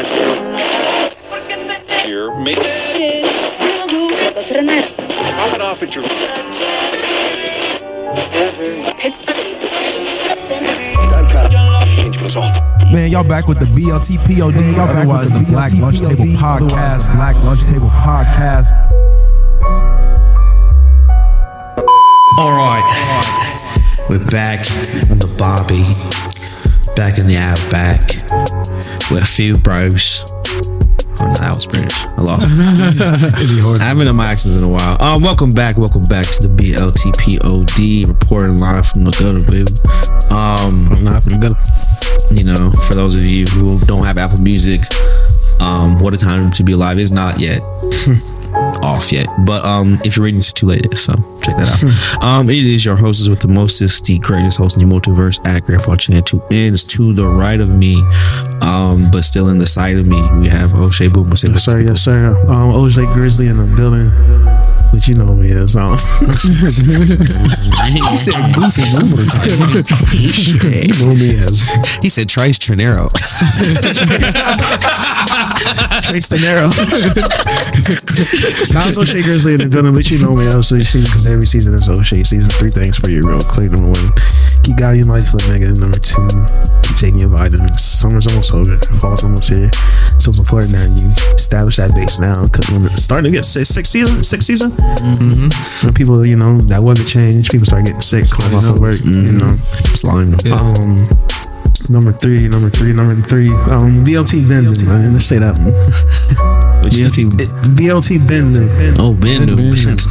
Here, make it off at your Man, y'all back with the BLT POD, otherwise the Black Lunch Table Podcast. Black Lunch Table Podcast. All right, we're back on the Barbie, back in the outback with a few bros. Oh no, that was British. I lost. I haven't done my accents in a while. Um, welcome back, welcome back to the BLTPOD, reporting live from the gutter, baby. Um, live from the gutter. You know, for those of you who don't have Apple Music, um, what a time to be alive is not yet off yet. But um, if you're reading this, it's too late. So check that out. um, it is your hostess with the mostest, the greatest host in the multiverse at Grandpa Chan. Two ends to the right of me, um, but still in the side of me, we have O'Shea Boom. Say Yes, sir. Yes, sir. Um, OJ Grizzly in the building, which you know me as. Um, he said goofy one more time. you know me as he said Trice Trinero. Trace De Niro. Now it's O'Shea Grizzly in the building, but you know me as. So you see, because every season is O'Shea season. Three things for you, real quick. Number one, keep God your life with nigga. Number two, keep taking your vitamins. Summer's almost over. Fall's almost here. So it's important that you establish that base now, because when it's starting to get six, six season, six season, when people, you know, that weather change, people start getting sick, call off of work, you know. Slime. Um, number three, number three, number three. Um, BLT Bender, man. Let's say that one. BLT. BLT Bender. Oh, Bender.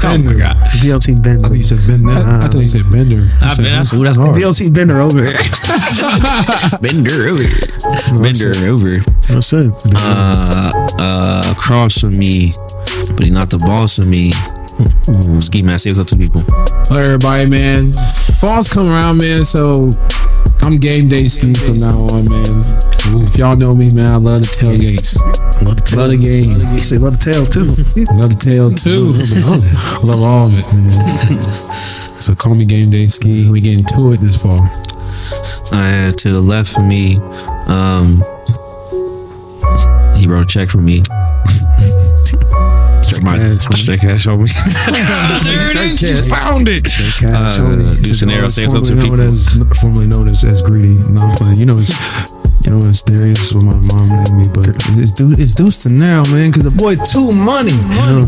Oh my god. BLT Bender. I think you said Bender. I, I thought you said Bender. I bet that's, ooh, that's hard. BLT Bender over. Bender over. Bender over. That's it. Uh, uh, across from me, but he's not the boss of me. Ski mask saves up to people. Hello, everybody, man. Fall's come around, man. So I'm game day ski from now on, man. If y'all know me, man, I love the tailgates. Love the tail. Love the game. You say love the tail too. Love the tail too. love all of it, man. So call me game day ski. We getting to it this fall. Uh, to the left of me, um, he wrote a check for me. Straight my cash, man. straight cash on me. there it is. You found it. Cash Uh, only. do It's scenario all- saves up to Formerly known people. as formerly known as, as greedy. No, I'm playing. You know it's you know it's Darius what my mom named me, but it's dude it's Deuce to now, man, because the boy too money.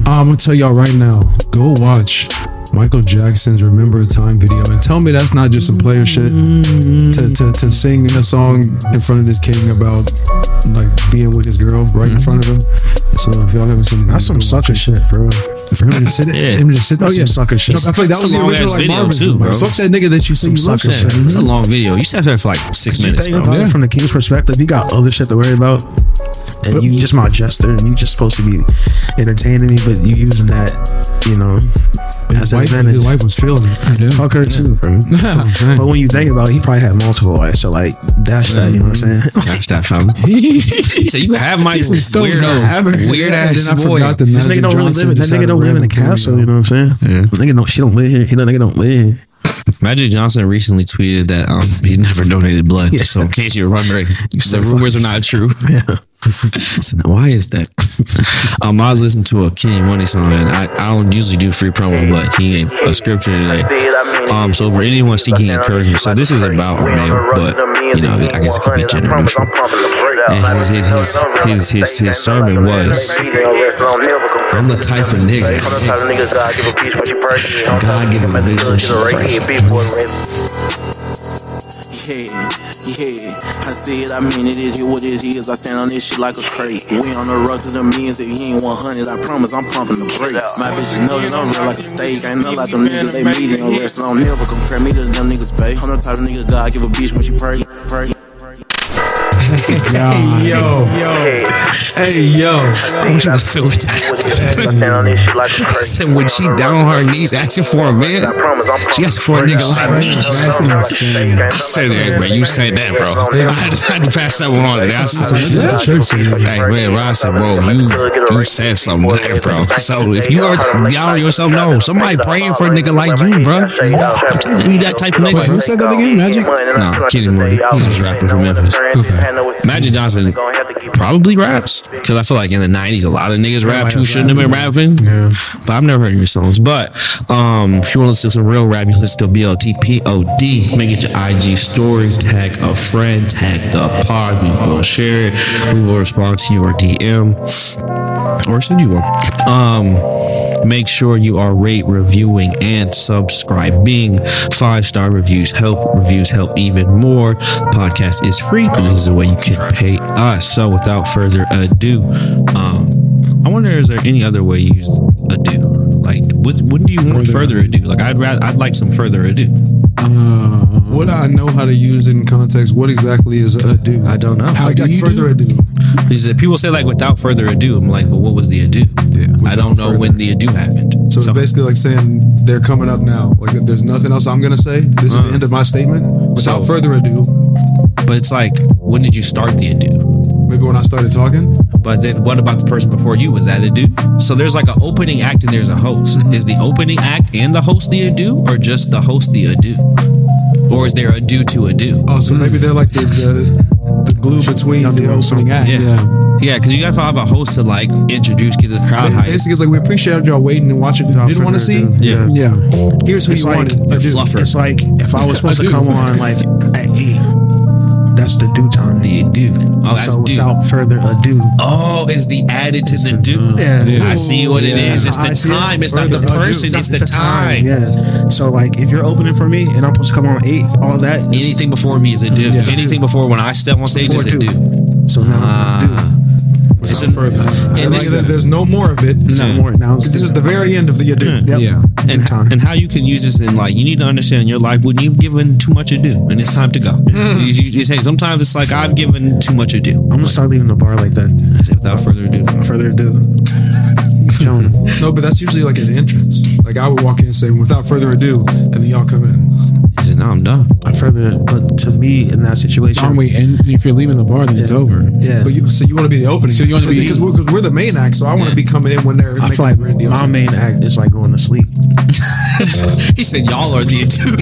I'm gonna tell y'all right now, go watch. Michael Jackson's "Remember a Time" video, and tell me that's not just some player shit to, to, to sing a song in front of this king about like being with his girl right in front of him. So if y'all haven't seen, it, That's some sucker shit, for real. For him to sit, Yeah. him to sit, oh yeah, some sucker shit. No, I feel like that It's was a the original ass like video, Marvin too, bro. Fuck that nigga that you say you love. sucker shit. shit. It's a long video. You sat there for like six You minutes, think bro. about Yeah. from the king's perspective, he got other shit to worry about. And you just my jester, and you just supposed to be entertaining me, but you using that, you know, as His wife, advantage. his wife was feeling it. Fuck her too, bro. but when you think about it, he probably had multiple wives, so like dash that, you know what I'm saying? Gosh, that family. he said, "You have my stone weirdo, guy. Weird ass then I boy." forgot the This nigga don't really Johnson live. That just nigga don't live in a random castle. You know what I'm saying? Yeah. Nigga don't. She don't live here. He know nigga don't live here. Magic Johnson recently tweeted that um, he never donated blood. Yeah. So in case you're wondering, the so rumors are not true. Yeah. So why is that? um, I was listening to a Kenny Muney song, and I, I don't usually do free promo, but he gave a scripture today. Um, so for anyone seeking encouragement, so this is about a male, but you know, I guess it could be gender neutral. And his his his his his, his sermon was, "I'm the type of nigga God give him a bitch when she pray." Yeah, yeah. I see it, I mean it, it is what it is. I stand on this shit like a crate. We on the road to the millions. If you ain't 100, I promise I'm pumping the brakes. My bitches know that I'm real like a steak. I ain't know like them niggas, they medium rest. And I'll never compare me to them niggas, babe. I'm the type of nigga God give a bitch when she pray. Hey yo, yo, hey yo. I wish I was so. Said when she down on her knees asking for a man, she asking for a nigga like me. I said that, man. You said that, bro. I had, to, pass that one on to that. Yeah. Hey man, Ron said, bro, you you said something there, bro. So if you are down yourself, no, somebody praying for a nigga like you, bro. You, that type of nigga, who said that again? Magic? No, kidding, bro. He's just rapping from Memphis. Okay. Magic Johnson probably raps because I feel like in the '90s a lot of niggas rapped who shouldn't have been rapping. But I've never heard your songs. But um, if you want to listen to some real rap, you listen to BLTPOD. Make it your IG story, tag a friend, tag the pod. We will share it. We will respond to your DM or send you one. Um, make sure you are rate, reviewing, and subscribing. Five star reviews help. Reviews help even more. Podcast is free, but this is a way you can pay us. So, without further ado, um, I wonder is there any other way you use ado? Like, what what do you want further ado? Like, I'd rather I'd like some further ado. Uh, what I know how to use in context. What exactly is ado? I don't know. How Like, like further ado. Is it, people say like without further ado? I'm like, but what was the ado? Yeah, I don't know when the ado happened. So it's basically like saying they're coming up now. Like if there's nothing else I'm gonna say, this is the uh-huh. end of my statement. Without So- further ado, but it's like, when did you start the ado? Maybe when I started talking, But then what about the person before you? Was that a do? So there's like an opening act and there's a host. Mm-hmm. Is the opening act and the host the ado or just the host the ado? Or is there a do to a do? oh, so maybe they're like the the, the glue between the opening act. Yeah. Yeah, because you gotta have a host to like introduce, get the crowd hype. Basically, it's like we appreciate y'all waiting and watching. You didn't want to see. Yeah. Yeah. Here's who It's you like, wanted. A dude. fluffer. it's like if I was supposed to come on like at eight, that's the due time. The do. Oh, that's so do. without further ado, Oh, is the added to the do. Yeah. I see what it is. It's the it. time. It's not the person. It's the a time. Yeah. So like if you're opening for me and I'm supposed to come on eight, all that. Anything before me is a do. Anything before when I step on stage is a Before do. So now it's due. It's a further. And And, like, this, there- there's no more of it. No more. Now it's This is the very end of the ado. Mm-hmm. Yep. Yeah. and, time. and how you can use this in like you need to understand in your life when you've given too much ado and it's time to go. Mm-hmm. You, you, you say sometimes it's like I've given too much ado. I'm gonna start leaving the bar like that. Without further ado, Further ado. No, but that's usually like an entrance. Like I would walk in and say, without further ado, and then y'all come in. He "No, I'm done." Further, but to me in that situation, Aren't we? And if you're leaving the bar, then it's over. yeah. But you, so you want to be the opening? So you wanna be- because we're, 'cause we're the main act. So I want to be coming in when they're I feel like my main act is like going to sleep. Uh, he said, "Y'all are the ado."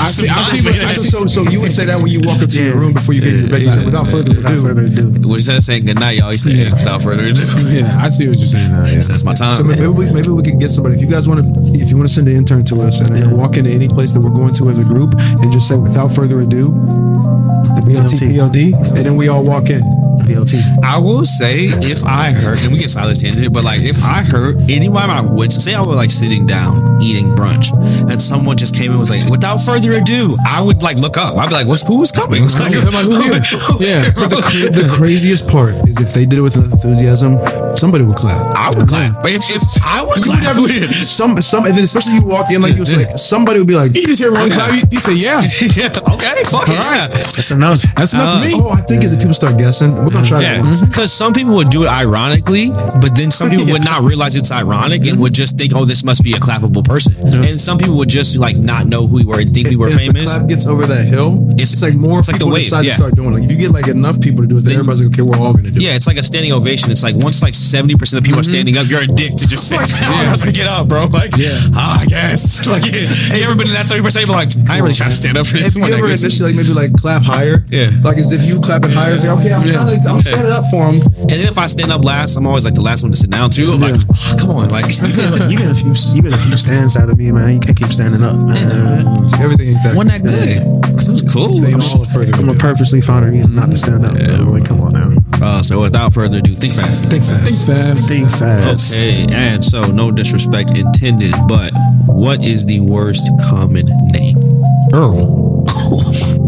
I see. I see. I So, so, so you would say that when you walk up to your room before you get to bed, you say, without further ado." Without further ado. When instead of saying goodnight, y'all, he said, "Without further ado." Yeah, I see what you're saying. Now, yeah. That's my time. So maybe we, maybe we could get somebody. If you guys want to, if you want to send an intern to us and then walk into any place that we're going to as a group and just say, without further ado, the BLT POD, and then we all walk in. BLT. I will say if I heard, and we get silent tangent, but like if I heard anyone I went to say I was like sitting down eating brunch, and someone just came and was like, without further ado, I would like look up. I'd be like, what's who's coming? Who's coming? Like, who here? Yeah. But the, the craziest part is if they did it with enthusiasm, somebody would clap. I would clap. But if, if I would You would clap, never, some, some, and then especially you walk in like you was like, somebody would be like, You just hear one clap. You, you say, yeah. yeah, okay, fuck it, yeah. That's enough. That's uh, enough for me. oh, I think is if people start guessing, we're gonna Yeah, once. because some people would do it ironically, but then some people would not realize it's ironic and would just think, "Oh, this must be a clappable person." And some people would just like not know who we were and think we were if famous. the clap gets over that hill, It's- it's, like more it's like the people wave, decide yeah. to start doing it. Like if you get like enough people to do it, then, everybody's like, okay, we're all gonna do it. Yeah, it's like a standing ovation. It's like once like seventy percent of people are standing up, you're a dick to just sit down. I was like, get up, bro. Like, yeah, ah, I guess. Like, hey, you ever been in that thirty percent? Like, I ain't really trying to stand up for this If you one. ever initially like maybe like clap higher, Yeah. like as if you clapping higher, it's like okay, I'm, kinda, I'm standing up for him. And then if I stand up last, I'm always like the last one to sit down too. I'm like, oh, come on, like, you get a few. You get a few stands out of me, man. You can't keep standing up. Man. Everything ain't that. wasn't that good? It was cool. They all further. I'm gonna purposely find a reason not to stand up. Yeah, like, come on now. Uh, so without further ado, think fast. Think fast. Think fast. Think fast. Okay, and so no disrespect intended, but what is the worst common name? Earl.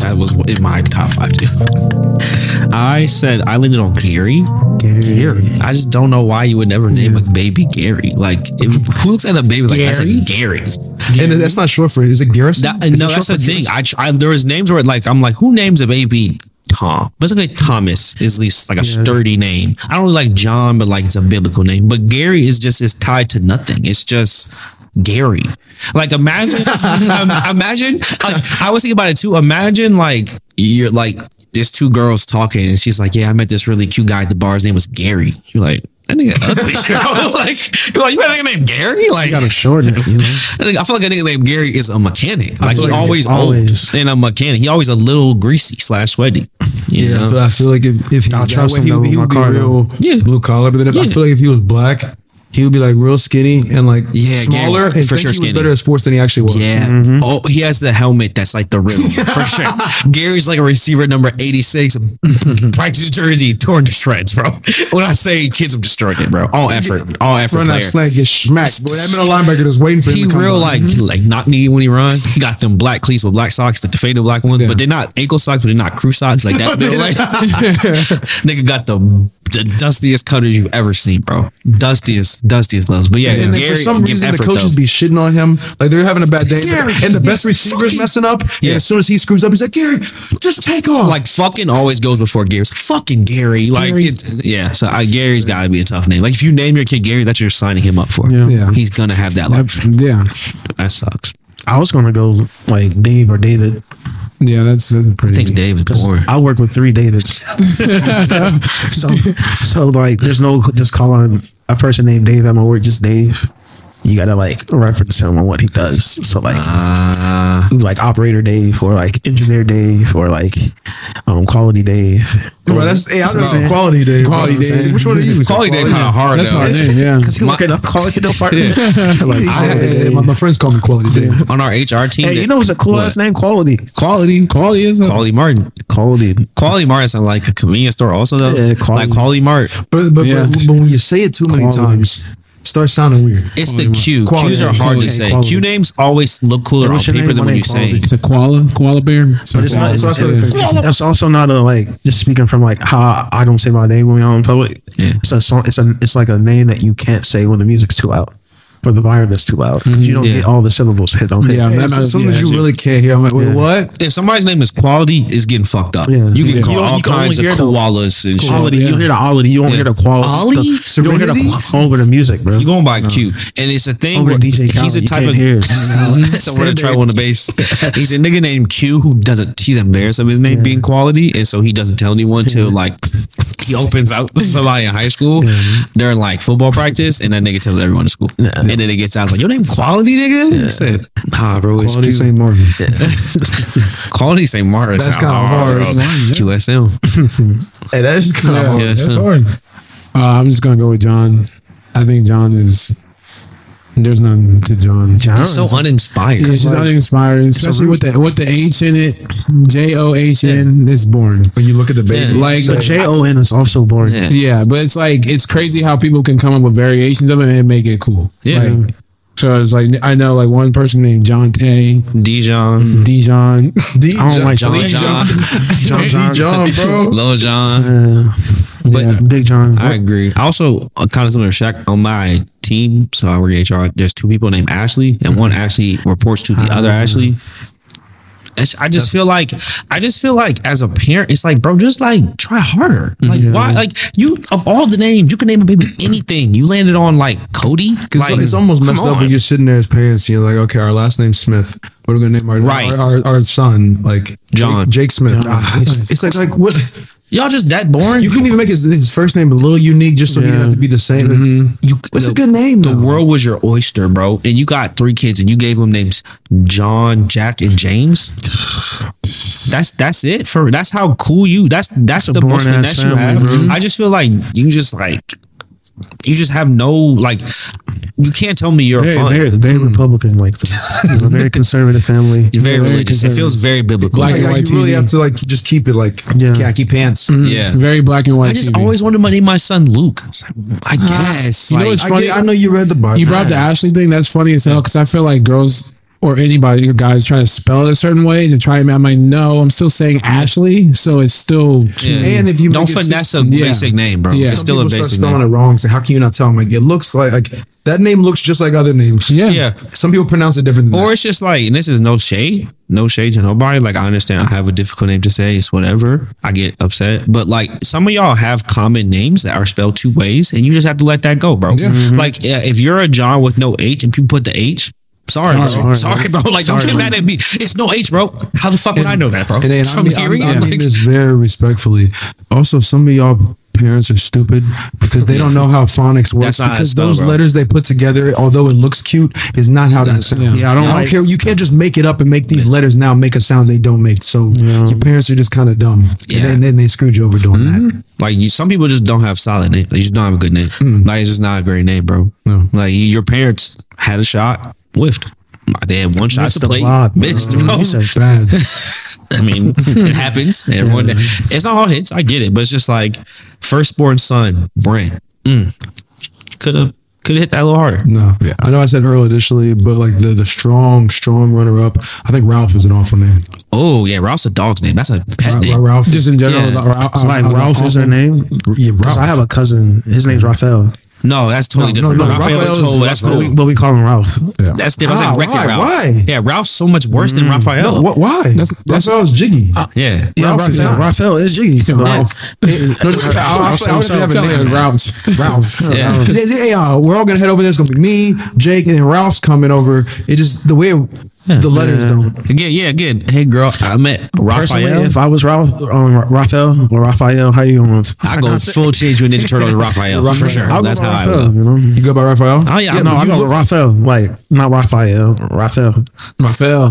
that was in my top five too. I said I landed on Gary. Gary. I just don't know why you would never name a baby Gary. Like, if, who looks at a baby like that's a Gary? And that's not short for it. Is it Garrison? That, Is it no, short that's the thing. Garrison? I, I there was names where like I'm like, who names a baby Tom? Basically, Thomas is at least like a sturdy name. I don't really like John, but like it's a biblical name. But Gary is just is tied to nothing. It's just Gary. Like imagine, um, imagine. Like, I was thinking about it too. Imagine like you're like there's two girls talking, and she's like, "Yeah, I met this really cute guy at the bar. His name was Gary." You're like. that nigga ugly. like, you're like, you got a nigga named Gary? Like, You gotta shorten it, you know. I feel like a nigga named Gary is a mechanic. Like he like always, always- old and a mechanic. He always a little greasy slash sweaty. Yeah, I feel, I feel like if, if he was that way, he, though would- he would be real Yeah. blue collar. But then if, I feel like if he was black, he would be like real skinny and like Yeah, smaller. Gary, and for sure he was better at sports than he actually was. Yeah. Mm-hmm. Oh, he has the helmet that's like the rhythm for sure. Gary's like a receiver number 86, practice jersey torn to shreds, bro. When I say kids, I'm destroying it, bro. All effort, all effort Run that player. slant, get smacked. Boy, that middle linebacker is waiting for him He real like like knock knee when he runs. He got them black cleats with black socks, like the faded black ones, but they're not ankle socks, but they're not crew socks like that. middle leg. Nigga got the the dustiest cutters you've ever seen, bro. Dustiest, dustiest gloves. But yeah, And Gary for some give reason, the coaches though. be shitting on him. Like they're having a bad day. Gary, and the best you receiver's fucking- messing up. Yeah. And as soon as he screws up, he's like, Gary, just take off. like fucking always goes before Gary. It's fucking Gary. Like Gary. It's, yeah, so uh, Gary's got to be a tough name. Like if you name your kid Gary, that's what you're signing him up for. Yeah. Yeah. he's gonna have that. life. yeah, that sucks. I was gonna go like Dave or David. yeah. That's that's a I pretty. think Dave is boring. I work with three Davids. so, so like, there's no just calling a person named Dave at my work just Dave. You gotta like reference him on what he does. So like, Uh, like operator Dave or like engineer Dave or like um quality Dave. Bro, that's, hey, I That's know what I'm saying. quality day. Quality day. Which one are you? Quality day kind of hard That's though. hard name. Yeah. Because he work in a quality department. like, I, quality hey, my, my friends call me quality day. On our HR team, Hey, that- you know what's a cool What? ass name? Quality. Quality. Quality is a, Quality Martin. Quality. Quality Mart sounds like a convenience store also though. Yeah, Quality. like Quality Mart. But, but, Yeah. but, but when you say it too many times, it starts sounding weird. It's the Q. Quality. Qs are hard Quality. to say. Quality. Q names always look cooler Hey, on what's your paper name? than My when name you say. It. it's a koala koala bear. But it's not, it's, also, it's also not a like just speaking from like how I don't say my name when I'm in public. Yeah. It's a song. It's a it's like a name that you can't say when the music's too loud or the environment's too loud because You don't Yeah. get all the syllables hit on it. Yeah, Hey, that so- sometimes yeah. you really can't hear. I'm like, wait, Yeah. what? If somebody's name is Quality, it's getting fucked up. Yeah. You can Yeah. call You don't- all you can only kinds of hear the- koalas and shit. Quality. You hear the quality. You don't Yeah. hear the quality. Ollie? The, you don't hear the Serenity? qu- over the music, bro. You going by Q, and it's a thing Over where DJ he's Khaled, a you type can't of hear it. someone to treble on the bass. He's a nigga named Q who doesn't. He's embarrassed of his name being quality, and so he doesn't tell anyone till like he opens out with somebody in high school during like football practice, and that nigga tells everyone in school, and then it gets out it's like your name Quality, nigga. He said, Nah, bro, Quality Q. St. Martin. Quality St. Martin. That's kinda hard. bro. QSM. Hey, that is kind of Yeah, hard. Yeah, that's hard. Uh, I'm just gonna go with John. I think John is. There's none to John. John. He's so uninspired. It's just uninspiring, especially with the with the H in it. J O H N. It's boring. When you look at the baby, Yeah. Like The J O N is also boring. Yeah. yeah, but it's like it's crazy how people can come up with variations of it and make it cool. Yeah. Like, so it's like I know like one person named John Tay, Dijon, Dijon. D- I don't like John, John. John, John, John, John, bro. Lil Jon. Uh, But Yeah. Big John. I agree. I also uh, kind of similar to Shaq on my team. So I work HR. There's two people named Ashley, and one actually reports to the other Ashley. It's- I just feel like I just feel like as a parent, it's like, bro, just like try harder. Like why? Like you of all the names, you can name a baby anything. You landed on like Cody. Because Like, it's almost messed up when you're sitting there as parents you're like, okay, our last name's Smith. What are we gonna name our Right. our, our, our son? Like John. Jake, Smith. Ah, it's, it's like like what Y'all just that boring. you couldn't even make his, his first name a little unique just so he didn't have to be the same. Mm-hmm. You, What's the, a good name? The though? world was your oyster, bro, and you got three kids, and you gave them names John, Jack, and James. That's that's it for that's how cool you. That's that's the most boring ass finesse you have. bro. I just feel like you just like you just have no like you can't tell me you're very, fun. very, very hmm. Republican like this. You're a very conservative family. You're very Very religious. It feels very biblical. Black Like, and like, white you really have to like just keep it like Yeah. khaki pants. Mm-hmm. yeah. Very black and white. I just TV. always wanted to name my son Luke. I ah. guess. You know like, what's I, funny? get- I know you read the Bible. You brought up the Ashley thing. That's funny as hell because I feel like girls or anybody, or guys, trying to spell it a certain way to try. I'm like, no, I'm still saying Ashley, so it's still. yeah. And if you don't make it- finesse a Yeah. basic name, bro. Yeah. It's Some still a people start spelling name. it wrong. So how can you not tell them? Like it looks like like that name looks just like other names. Yeah. Yeah. Some people pronounce it different. Than Or that. it's just like, and this is no shade, no shade to nobody. Like, I understand I have a difficult name to say. It's whatever. I get upset. But like, some of y'all have common names that are spelled two ways, and you just have to let that go, bro. Like, if you're a John with no H and people put the H, sorry, bro. Sorry. Sorry, bro. Like, don't get mad at me. It's no H, bro. How the fuck would I know that, bro? And then I From mean, I hearing mean, I it, mean like, this very respectfully. Also, some of y'all parents are stupid because they don't know how phonics works. That's not how because those letters they put together, although it looks cute, is not how that sounds. Yeah, I don't like- care. You can't just make it up and make these letters now make a sound they don't make. So your parents are just kind of dumb, Yeah. and then, then they screwed you over doing that. Mm-hmm. Like you, some people just don't have solid name. They just don't have a good name. Mm. Like it's just not a great name, bro. No. Like your parents had a shot, whiffed. They had one shot Missed to play, block, bro. missed, bro. You said Bad. I mean, it happens. Everyone, it's not all hits. I get it, but it's just like firstborn son, Brent. Mm. Could have, could have hit that a little harder. No, yeah. I know I said Earl initially, but like the the strong, strong runner up, I think Ralph is an awful name. Oh yeah, Ralph's a dog's name. That's a pet Ra- name. Ra- Ralph, Just in general, Yeah. is Ralph, So like Ralph is her name. yeah, Ralph. I have a cousin. His name's Raphael, no, that's totally No, no, different. no, Raphael's Raphael's- totally- that's but cool. we, but we call him Ralph. That's different. Ah, That's like why? Ralph. Why? Yeah, Ralph's so much worse than Raphael. No, what, why? That's- that's- Raphael's jiggy. Yeah. Yeah, Ralph is Raphael, not. Raphael is Jiggy. said but- Ralph. no, just, have a name. Ralph. Ralph. Yeah. Ralph. Hey, uh, we're all gonna head over there. It's gonna be me, Jake, and then Ralph's coming over. It just the way it- the letters don't. Again, yeah, again. Hey, girl, I met Personally, Raphael. if I was Ralph, um, Raphael or Raphael, how you going? I go full change with Ninja Turtle to Raphael for sure. I'll That's go how I Raphael, will. You know? You go by Raphael? Oh yeah, no, I you go look- with Raphael. Like not Raphael, Raphael. Raphael.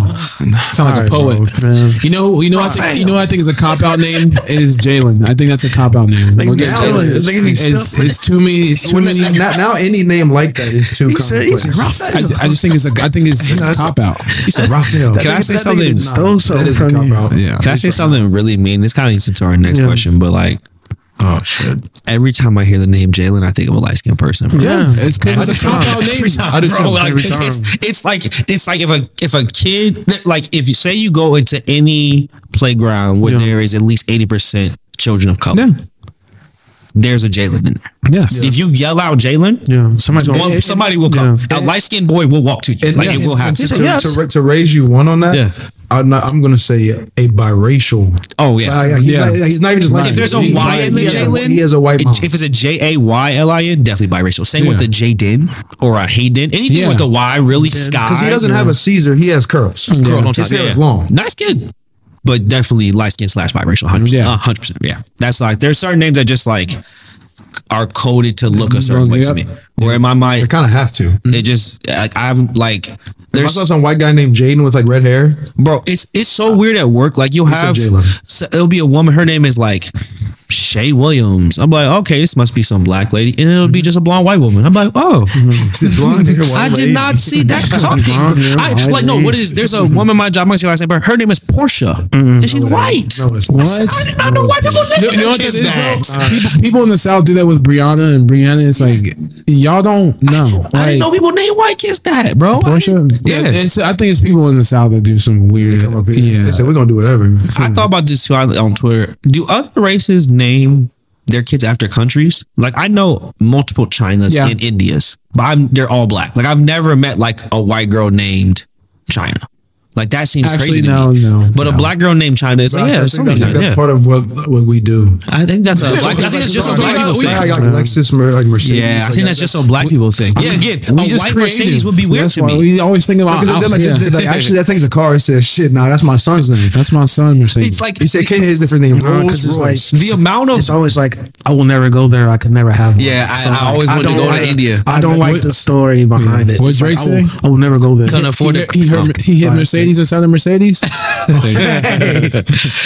Sound like a poet. bro, man. You know, you know, I think, you know, what I think is a cop out name is Jalen. I think that's a cop out name. We're getting now Jalen. it's- it's- It's, it's too many. It's too many. now, now any name like that is too He said, he. Raphael. I, I just think it's a. I think it's a cop out. He said Raphael. Can I say something? Stole something from you. Yeah. Can I say something really mean? This kind of leads into our next Yeah. question, but like Oh shit. every time I hear the name Jalen, I think of a light skinned person. bro. Yeah, It's because it's a cop out name. Every time, I do bro, like, Every it's, time. it's, it's like it's like if a if a kid like if you say you go into any playground where Yeah. there is at least eighty percent children of color, Yeah. There's a Jalen in there. Yes. If you yell out Jalen, yeah. Somebody's one, going. somebody will come. A light skinned boy will walk to you. And like yes, it will happen. To, to, yes. to, to raise you one on that, Yeah. I'm, not, I'm gonna say a biracial. Oh yeah. Like, he's, Yeah. not, he's not even just like if there's a he- Y in the he has a- Jalen, he has a white mom. If it's a J A Y L I N, definitely biracial. Same with Yeah. the Jaden or a Hayden. Anything Yeah. with the Y, really sky. Because he doesn't have a Caesar, he has curls. curl on His hair Yeah. is long. Nice kid. But definitely light skin slash biracial. 100%. Yeah. Yeah. 100%. Yeah. That's like, there's certain names that just like are coded to look a certain way Yep. to me. Where in my mind, They kind of have to. it just, like, I've like, I there's saw some white guy named Jaden with like red hair. Bro, it's it's so weird at work. Like you'll have so it'll be a woman. Her name is like Shay Williams. I'm like, okay, this must be some black lady, and it'll be just a blonde white woman. I'm like, oh, Blonde hair, white I did not see that coming. I, like, no, what is? There's a woman in my job. I'm gonna say her last name, but her name is Portia, mm-hmm. and she's white. No, it's not. What? I did not know white people name you know what their that kids that. People, people in the South do that with Brianna and Brianna. It's like y'all don't know. I Like, didn't know people name white kids that, bro. I Portia. didn't- Yeah, Yeah. it's, I think it's people in the South that do some weird. Come up here. Yeah, They said we're gonna do whatever. I thought about this too on on Twitter. Do other races name their kids after countries? Like I know multiple Chinas Yeah. and Indias, but I'm they're all black. Like I've never met like a white girl named China. Like that seems Actually, crazy to no, me. no, but a black girl named China is But like, I yeah, think something that's, that's that. part of what what we do. I think that's a black. I think it's just a black people thing. Like, like Lexus, like Mercedes. Yeah, I think that's just a black people thing. Yeah, again, we a just white creative. Mercedes would be weird That's to why me. We always think about. Because they're like, they're like, actually, that thing's a car. It says, shit, nah, that's my son's name. That's my son, Mercedes. It's like He said, Kenya is different name. Nah, 'cause Rolls Royce. the amount of It's always like I will never go there. I could never have. One. Yeah, I- So, I always wanted to don't go to like- India. I don't like the story behind it. What It's Drake like, I will, say? I will never go there. couldn't afford he, it. he, heard, he hit Mercedes inside of Mercedes.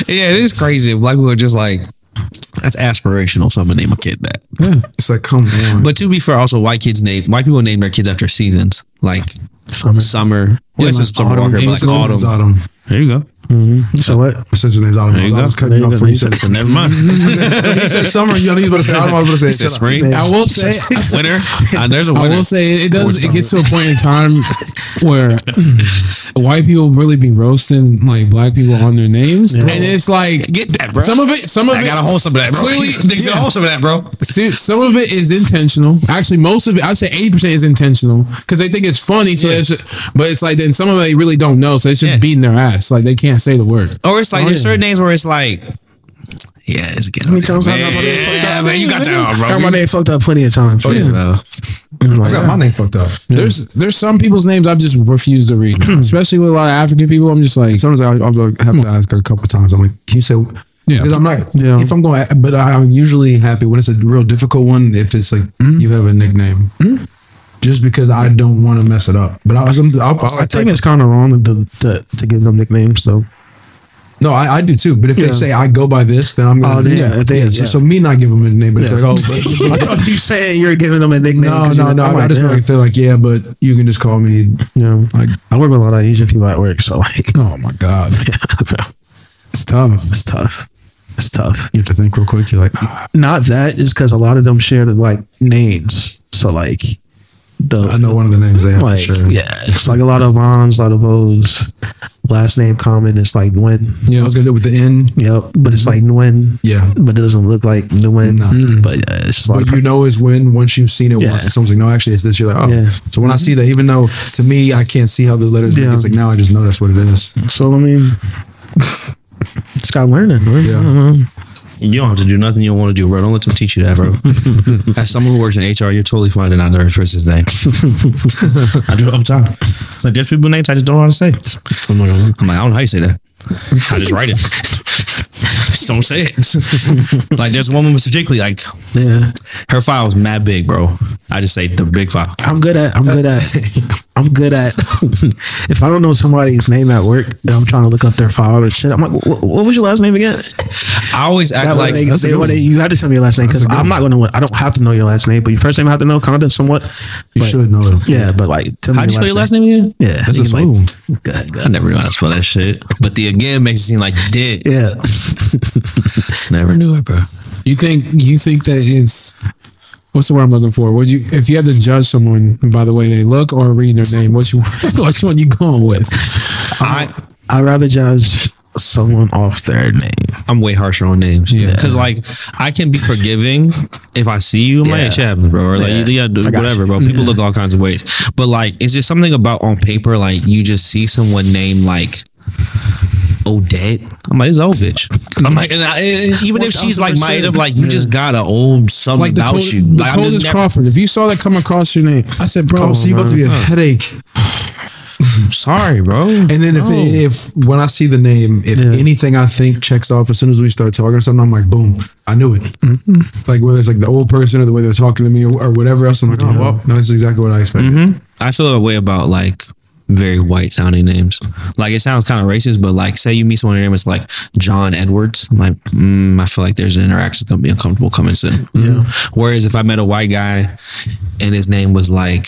yeah, it is crazy. Black people are just like that's aspirational. So I'm gonna name a kid that. It's like, come on. But to be fair, also white kids name white people name their kids after seasons, like Summer. summer. Yeah, it's just summer walker, but like Autumn. autumn. Autumn. There you go. So what? My sister's name's Autumn. There you I was cutting you off before you said So never mind. He said summer. You know, he's about to say Autumn. I was about to say Said shut up. spring. I will say. Winter. Uh, there's a I winter. I will say it does. It gets to a point in time where white people really be roasting like black people on their names, and it's like Get that, bro. some of it. Some of I it. gotta hold some of that, bro. Clearly, Niggas gotta hold some of that, bro. See, some of it is intentional. Actually, most of it, I'd say eighty percent is intentional because they think it's funny. So, Yeah. it's, but it's like then some of it they really don't know. So it's just Yeah. beating their ass. Like they can't say the word. Or it's like Oh, there's yeah. certain names where it's like, yeah, it's getting. many times I yeah, got my name yeah, man, you got that, Got my name fucked up plenty of times. Oh, yeah, bro. I'm I got my name fucked up. There's there's some people's names I've just refused to read, especially with a lot of African people. I'm just like, Sometimes I, I'll have to ask her a couple times. I'm like, can you say, Yeah. Because I'm not. Yeah. If I'm going, but I'm usually happy when it's a real difficult one. If it's like Mm-hmm. you have a nickname, just because I don't want to mess it up. But I was, I'll, I'll, I think it's kind of wrong to, to to give them nicknames though. no, I, I do too. But if Yeah. they say I go by this, then I'm Oh, gonna. yeah, if they- so, yeah. so me not give them a name, but if Yeah. they're like, oh, I thought you saying you're giving them a nickname. no, no, no. I oh, like, just make feel like yeah, but you can just call me. You know, Like, I work with a lot of Asian people at work, so like, Oh my god, it's tough. it's tough. It's tough. you have to think real quick. You're like, Not that is because a lot of them share the like names. So like, the I know one of the names they have like for sure. yeah, it's like a lot of Vons, a lot of O's. Last name common it's like Nguyen. I Yeah, was gonna do it with the N. Yep, but it's like Nguyen. Yeah. but it doesn't look like Nguyen. No. Mm. But yeah, it's just like you know is when once you've seen it Yeah. once and someone's like, no, actually it's this, you're like, oh. Yeah. So when I see that, even though to me I can't see how the letters look, Yeah. it's like now I just know that's what it is. so. I mean, it's got learning. Right? Yeah. I don't know. You don't have to do nothing you don't want to do, bro. Don't let them teach you that, bro. As someone who works in HR, you're totally fine to not know this person's name. I do it all the time. Like there's people names I just don't know how to say. I'm not. I'm like, I don't know how you say that. I just write it. Just don't say it. like there's one woman particularly like Yeah, her file was mad big, bro. I just say the big file. I'm good at. I'm good at. I'm good at. if I don't know somebody's name at work, I'm trying to look up their file or shit. I'm like, what, what was your last name again? I always act That like they, they- they- you have to tell me your last name because I'm not gonna. I don't have to know your last name, but your first name I have to know, kind of somewhat. You But- should know it. Yeah, but like, tell me How'd you spell your last name again? Yeah, That's a like, good. I never knew how to spell that shit. But the again makes it seem like you did. Yeah, Never knew it, bro. You think you think that it's what's the word I'm looking for? Would you if you had to judge someone by the way they look or reading their name, which one, which one you going with? I I'd rather judge someone off their name. I'm way harsher on names. Yeah. Because like I can be forgiving if I see you. I'm Yeah. shit happens, bro. Or like Yeah. you gotta do I got whatever, you. bro. People look all kinds of ways. But like it's just something about on paper, like you just see someone named like Odette. I'm like, it's old bitch. I'm like, and, I, and even if she's like my age, I'm like, you just got an old something Like the, about Col- you. the Like, I'm just Coldest never- Crawford. If you saw that come across your name, I said, bro, so you about to be a headache. sorry, bro. And then if if when I see the name, if Yeah. anything I think checks off as soon as we start talking or something, I'm like, boom, I knew it. Mm-hmm. Like whether it's like the old person or the way they're talking to me or, or whatever else, I'm like, oh, well, no, that's exactly what I expected. Mm-hmm. I feel a way about like very white sounding names. Like it sounds kind of racist, but like say you meet someone, their name is like John Edwards. I'm like, mm, I feel like there's an interaction that's gonna be uncomfortable coming soon. Yeah. Whereas if I met a white guy and his name was like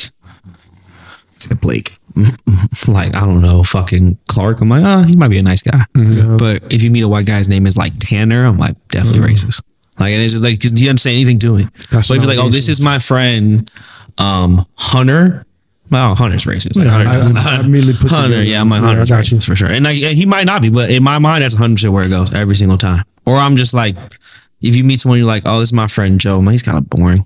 Blake. like I don't know, fucking Clark, I'm like, ah, he might be a nice guy. But if you meet a white guy's name is like Tanner, I'm like definitely racist. Like and it's just like 'cause you didn't say anything to me. That's so if you're like, oh, this is my friend, um, Hunter. Well, Hunter's racist. Like, I- Hunter, I- I immediately put Hunter, together- yeah, I'm like Yeah, I Hunter's racist for sure. And like and he might not be, but in my mind, that's 100 percent where it goes every single time. Or I'm just like, if you meet someone, you're like, oh, this is my friend Joe. Man, he's kind of boring.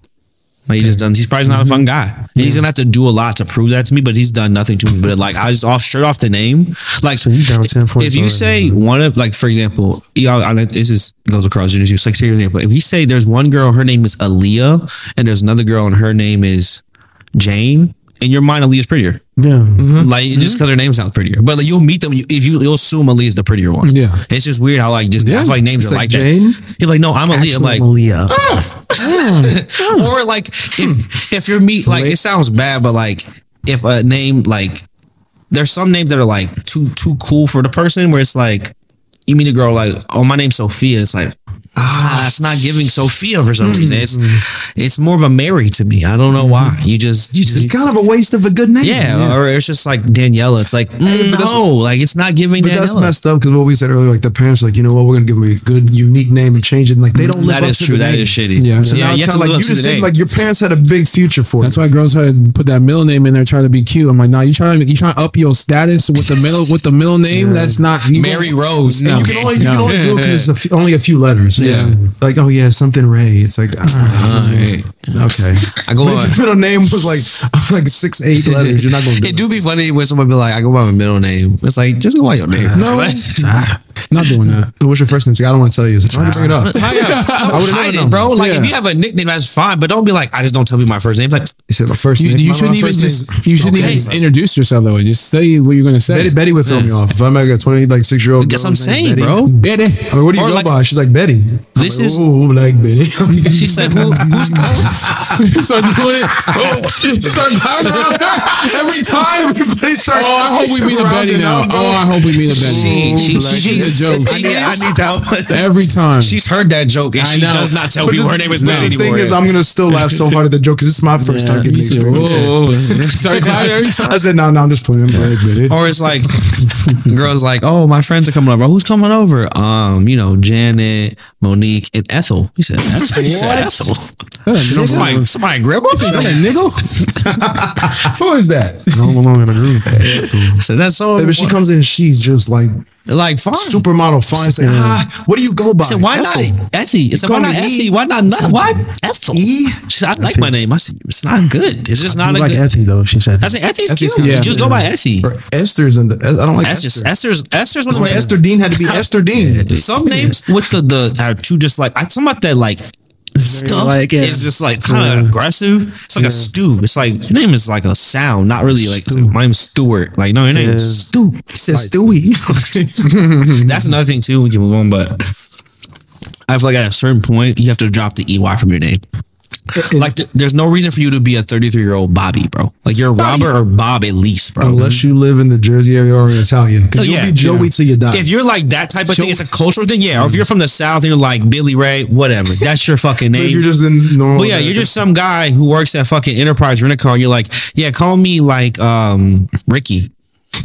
Like he just done. He's probably not a mm-hmm. fun guy. And he's gonna have to do a lot to prove that to me. But he's done nothing to me. But like I just off straight off the name. Like so you down 10 points if you say one of like for example, yeah, I, this is goes across generations. Like seriously, but if you say there's one girl, her name is Aaliyah, and there's another girl, and her name is Jane. In your mind, Aaliyah's prettier. Yeah, mm-hmm. Like just because her name sounds prettier. But like you'll meet them you- if you you'll assume Aaliyah's the prettier one. Yeah. It's just weird how like just I feel like names It's are like like, Jane? that. You're like, no, I'm Aaliyah. I'm like, Malia. Ah. Ah. or like if if you're meet like it sounds bad, but like if a name like there's some names that are like too too cool for the person where it's like you meet a girl like oh my name's Sophia it's like ah it's not giving Sophia for some reason it's it's more of a Mary to me I don't know why you just you It's kind of a waste of a good name. yeah, or it's just like Daniela it's like mm, but that's- no like it's not giving But that's Daniela messed up because what we said earlier, like the parents, are like you know what, we're gonna give them a good, unique name and change it. And, like they don't live that up is to true the that name. is shitty Yeah. So Yeah, now it's you have kind to of like live you up to just think name. like your parents had a big future for That's you. why girls try to put that middle name in there, try to be cute. I'm like, nah, you trying to you trying to up your status with the middle with the middle name. That's not you Mary Rose No. You can only, you can only do it because it's a few, only a few letters. Yeah. Like, oh yeah, something Ray. It's like, ah, Okay. I go But by. if middle name was like like six eight letters, you're not gonna do It do be funny when someone be like, I go by my middle name. It's like just go by your name. No, Like, not doing that. What's your first name? I don't want to tell you. Why'd you bring it up? I, I would've hide it, bro. known. Like if you have a nickname, that's fine. But don't be like, I just don't tell me my first name. It's like He said my first You, name. you my- shouldn't my even just name- you shouldn't Okay. even introduce yourself that way. Just say what you're gonna say. Betty, Betty would throw me off. If I'm like a 20, like six year old. Guess I'm saying, bro. Betty. I mean, what do you Or go like- by? She's like Betty. This like, is- Ooh, like Betty. she said, Who, who's start doing it. Oh, start talking around every time. Everybody start. Oh, I hope we meet a Betty now. Oh, I hope we meet a Betty. she? She she She she the joke. I need, I need to. Every time. She's heard that joke and I she know. does not tell But people the- her name is the thing is, I'm gonna still laugh so hard at the joke because it's my first time getting You said, experience. whoa, whoa. Start clapping every time. I said, no, no, I'm just playing. Betty. Or it's like girls like, oh, my friends are coming over. Who's coming over? Um, you know, Janet, Monique, and Ethel. He said, Ethel. He said, Ethel. Somebody, somebody grab up. Is that a nigga? Who is that? I don't belong in a group. I said, that's so. But she comes in, and she's just like like fine. supermodel fine. Say, ah, what do you go by? Said, why not Ethel. Ethy? I said, call why not E? Ethy? Why not, not why Ethel? E? She said, I like my name. I said, it's not good. It's just not You a like good. Ethy though? She said. I said, Ethy's Ethy's cute. cute. You just go by Ethy. Or Esther's and I don't like That's Esther. just Esther's. Esther's one That's of Esther Dean had to be Esther Dean. Some names with the the are too just like I talking about that like stuff like, yeah. is just like kind of aggressive. It's like a stew. It's like your name is like a sound, not really like, like, my name's Stuart. Like no, your name is Stu. He said Stewie. That's another thing too. We can move on, but I feel like at a certain point you have to drop the EY from your name. Like th- there's no reason for you to be a 33 year old Bobby, bro. Like you're Robert or Bob at least, bro. Unless you live in the Jersey area or Italian. Because Oh, you'll yeah. be Joey till you die. If you're like that type of thing, it's a cultural thing, yeah. Or if you're from the South and you're like Billy Ray, whatever, that's your fucking name. you're just in normal. But yeah, you're just some guy who works at fucking Enterprise Rent a Car. You're like, yeah, call me like um Ricky.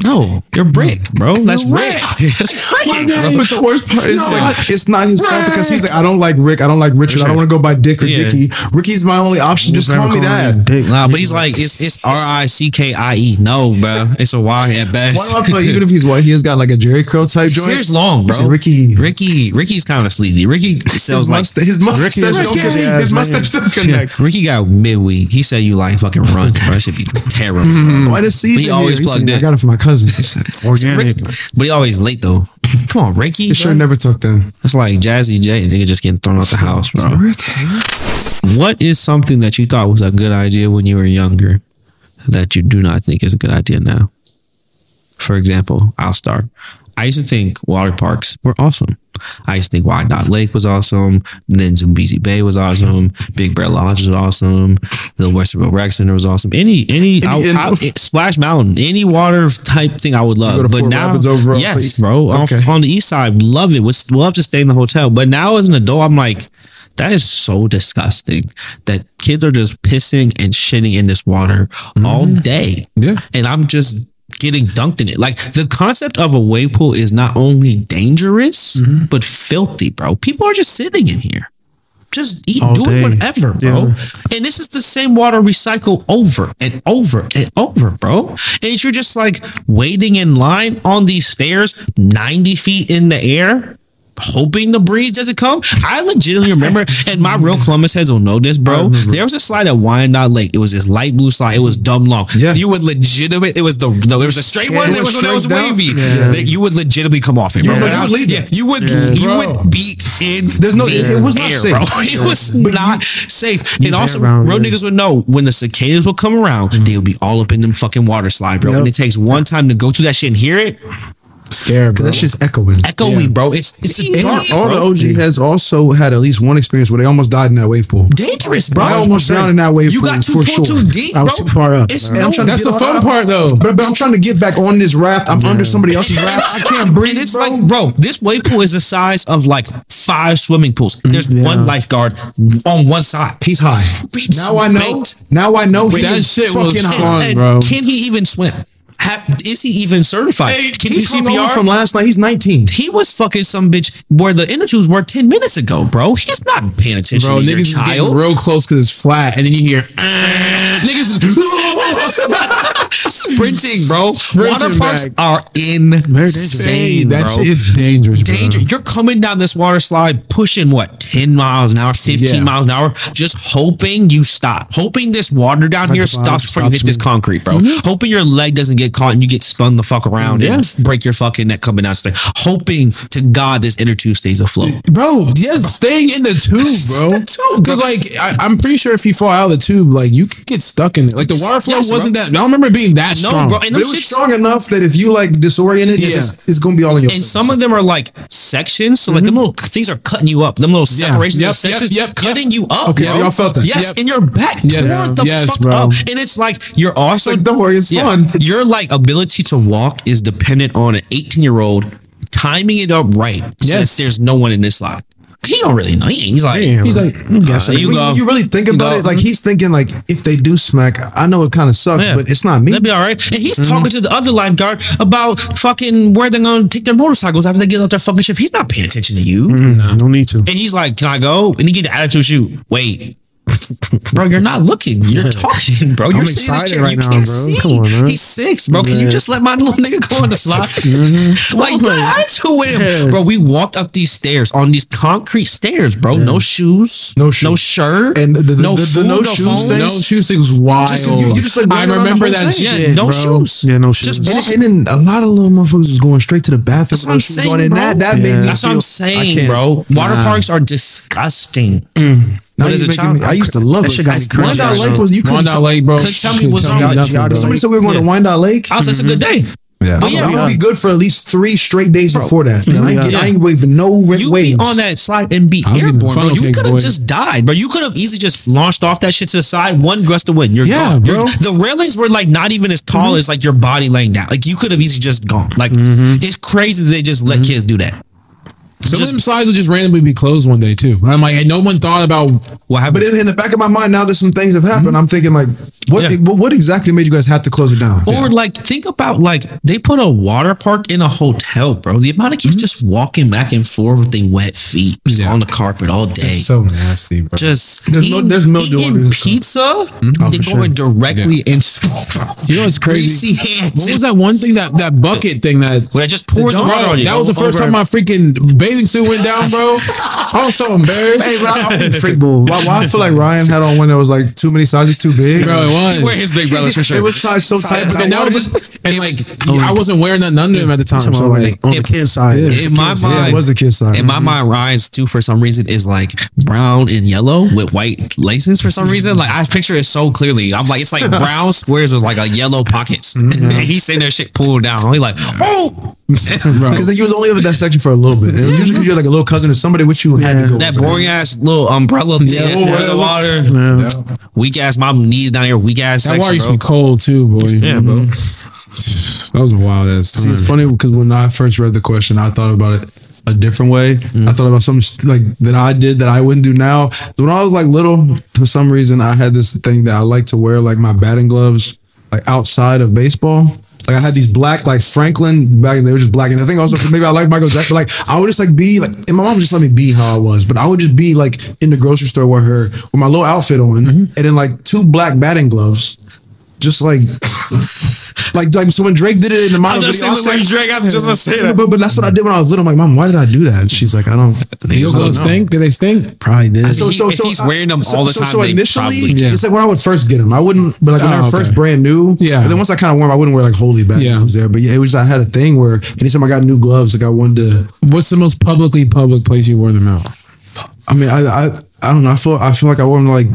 No, you're Brick, bro. That's Rick. That's Rick, bro. But the worst part is like it's not his fault because he's like, I don't like Rick, I don't like Richard, I don't want to go by Dick or Yeah. Dickie. Ricky's my only option. Just call me that. Nah, but he's like, it's it's R I C K I E. No, bro, it's a Y at best. Why do I feel like even if he's white, he has got like a Jheri curl type His joint? hair's long, bro. Say, Ricky. Ricky, Ricky's kind of sleazy. Ricky sells His like mustache, his mustache, is don't connect. kick-ass his mustache don't connect. Ricky got midweek. He said you like fucking run, bro. That should be terrible. Why does season? He always plugged in. I got it for my cousin. He said, Organic. But he always late though. Come on, Ricky. Bro. shirt never tucked in. It's like Jazzy J. Nigga just getting thrown out the house, bro. What is something that you thought was a good idea when you were younger that you do not think is a good idea now? For example, I'll start. I used to think water parks were awesome. I used to think Wyandot Lake was awesome. Then Zoombezi Bay was awesome. Big Bear Lodge was awesome. The Westerville Rec Center was awesome. Any, any, I, Any- I- eh, Splash Mountain, any water type thing I would love. but now, Rapids over off yes, bro. On- Okay. On, the east side, love it. Would love to stay in the hotel. But now as an adult, I'm like, that is so disgusting that kids are just pissing and shitting in this water all mm-hmm. day. Yeah. And I'm just getting dunked in it. Like the concept of a wave pool is not only dangerous, mm-hmm. but filthy, bro. People are just sitting in here. Just eat, All do day. it whatever, bro. And this is the same water recycle over and over and over, bro. And you're just like waiting in line on these stairs, 90 feet in the air, hoping the breeze doesn't come. I legitimately remember, and my real Columbus heads will know this, bro. There was a slide at Wyandot Lake. It was this light blue slide. It was dumb long. Yeah. You would legitimate, it was the, no, it was a straight one. It There was one that was down. wavy. Yeah. That you would legitimately come off it, bro. Yeah, But you you would leave yeah, it. you would, you would be in There's no- the it was not air, safe. bro. It was not safe. And also, around, real yeah. niggas would know when the cicadas would come around, they would be all up in them fucking water slide, bro. And it takes one time to go through that shit and hear it. Scared, bro. That shit's echoing. Echoey, bro. It's it's a dark, all bro. the OG has also had at least one experience where they almost died in that wave pool. dangerous, bro. I almost drowned in that wave You pool You got too for sure. too deep, I bro. was too far up. It's And no, I'm That's the fun out- part, though. But, but I'm trying to get back on this raft. I'm under somebody else's raft. I can't breathe. And it's bro. like, bro, this wave pool is the size of like five swimming pools. Mm, There's one lifeguard on one side. he's high. He's Now I know. baked. Now I know. he that is shit was fucking fun. bro. Can he even swim? Ha- is he even certified? Can you CPR? from last night. He's 19. he was fucking some bitch where the inner tubes were 10 minutes ago, bro. He's not paying attention Bro, to niggas is getting real close because it's flat, and then you hear "Ah." niggas is Sprinting, bro. Sprinting Water parks back. are insane, that shit is dangerous, bro. Danger. You're coming down this water slide pushing what, 10 miles an hour, 15 Yeah. miles an hour, just hoping you stop. Hoping this water down here stops before you hit stops this concrete, bro. Hoping your leg doesn't get caught and you get spun the fuck around Yeah. and break your fucking neck coming downstairs. Hoping to God this inner tube stays afloat. Bro, yes, staying in the tube, bro. Because like I, I'm pretty sure if you fall out of the tube, like you could get stuck in it. Like the water flow Yes, wasn't that. I don't remember being that No, strong. bro. And But it was shits- strong enough that if you like disoriented, Yeah. it's, it's gonna be all in your And face. some of them are like sections. So like them mm-hmm. little things are cutting you up. Them little Yeah. separations Yep, of sections yep, yep, cutting you up. Okay, bro. so y'all felt that? Yes, Yep. in your back. Yes. What the Yes, fuck bro. up? And it's like you're also like, don't worry, it's fun. Your like ability to walk is dependent on an 18 year old timing it up right. So Yes. that there's no one in this slide. He don't really know. He's like, Damn. He's like, uh, you When go. you really think about go. it, like he's thinking like if they do smack, I know it kind of sucks, Yeah. but it's not me. That'd be all right. And he's talking to the other lifeguard about fucking where they're going to take their motorcycles after they get up their fucking shift. He's not paying attention to you. Mm, no need to. And he's like, "Can I go?" And he get the attitude shoot. Wait, bro, you're not looking. You're talking, bro. You're I'm sitting in this excited chair. right you now, can't bro. See. Come on, man. He's six, bro. Can you just let my little nigga go on the slide? Mm-hmm. Like, what attitude with him, bro? We walked up these stairs on these concrete stairs, bro. No shoes, No shoes. no shirt, And the- the- no the- the food, no no shoes thing? no shoe stick was wild. Just- you- you just, like, I running around the remember that thing. shit. Yeah, no bro. shoes. Yeah, no shit. Just And, and then a lot of little motherfuckers was going straight to the bathroom. That's what I'm saying, bro. that that made me. That's what I'm saying, bro. Water parks are disgusting. Now as a making child, me- I used to love that it. shit got me Lake was you couldn't Wyandot tell- Lake, bro. couldn't tell me what's tell wrong nothing, Somebody said we were going to Yeah. Wyandot Lake. I was like, it's a good mm-hmm. day. Yeah, But yeah, we would be good for at least three straight days before that. And I, ain't get, Yeah. I ain't waving no ri- You waves. be on that slide and be I was getting airborne, bro. You could have just died, bro. You could have easily just launched off that shit to the side, one gust of wind. You're Yeah, gone. You're- bro. the railings were like not even as tall mm-hmm. as like your body laying down. Like you could have easily just gone. Like mm-hmm. it's crazy that they just let kids do that. Some Just- of them slides would just randomly be closed one day too. I'm like, and no one thought about. What happened? But in, in the back of my mind, now that some things have happened, mm-hmm. I'm thinking like, what, Yeah. what what exactly made you guys have to close it down? Or like think about like they put a water park in a hotel, bro. The amount of kids mm-hmm. just walking back and forth with their wet feet just Yeah. on the carpet all day. So nasty, bro. just There's no- eating, there's mildew eating under this stuff. pizza. Mm-hmm. Oh, they're for going sure. directly into You know what's crazy? What was that one thing that that bucket thing that? When it just pours the, Bro, water on you. that was the first time my freaking bathing suit went down, bro. I'm so embarrassed. Hey, bro, I'm freak bull. Why, why I feel like Ryan had on one that was like too many sizes too big? Bro, it was. Wear his big brothers for sure. It was tied so tight, but and that was just, and like oh, I wasn't wearing nothing under him at the time. So like, on the kid side. in my Yeah, mind, it was the kid side. In my mind, Ryan's too for some reason is like brown and yellow with white laces for some reason. Like I picture it so clearly. I'm like, it's like brown squares with like a yellow pockets. Mm-hmm. and he's sitting there shit pulled down. He's like, oh, Because you was only over that section for a little bit. It was usually because you're like a little cousin or somebody with you had to go. that over boring ass little umbrella thing. Yeah. There's the water. Weak ass, my knees down here. Weak ass. that section, water used to be cold too, boy. Yeah, bro. Mm. That was a wild ass See, time. it's funny because when I first read the question, I thought about it a different way. I thought about something like that I did that I wouldn't do now. When I was like little, for some reason, I had this thing that I like to wear, like my batting gloves, like outside of baseball. Like I had these black, like Franklin back, and they were just black. And I think also maybe I like Michael Jackson. Like I would just like be like, and my mom would just let me be how I was, but I would just be like in the grocery store with her with my little outfit on, mm-hmm. and then like two black batting gloves, just like. Like, like so when Drake did it in the model just video, I saying, was like Drake, I was just gonna say that. But, but that's what I did when I was little. I'm like, mom, why did I do that? And she's like, I don't. Did your gloves stink? Did they stink? Probably did. So- so, if he's wearing them all the time, so initially, probably- Yeah. it's like when I would first get them, I wouldn't. But like when Oh, I was okay. first brand new, Yeah. And then once I kind of wore them, I wouldn't wear like holy bad Yeah. gloves there. But yeah, it was. I had a thing where anytime I got new gloves, like I wanted to. What's the most publicly public place you wore them out? I mean, I I, I don't know. I feel I feel like I wore them like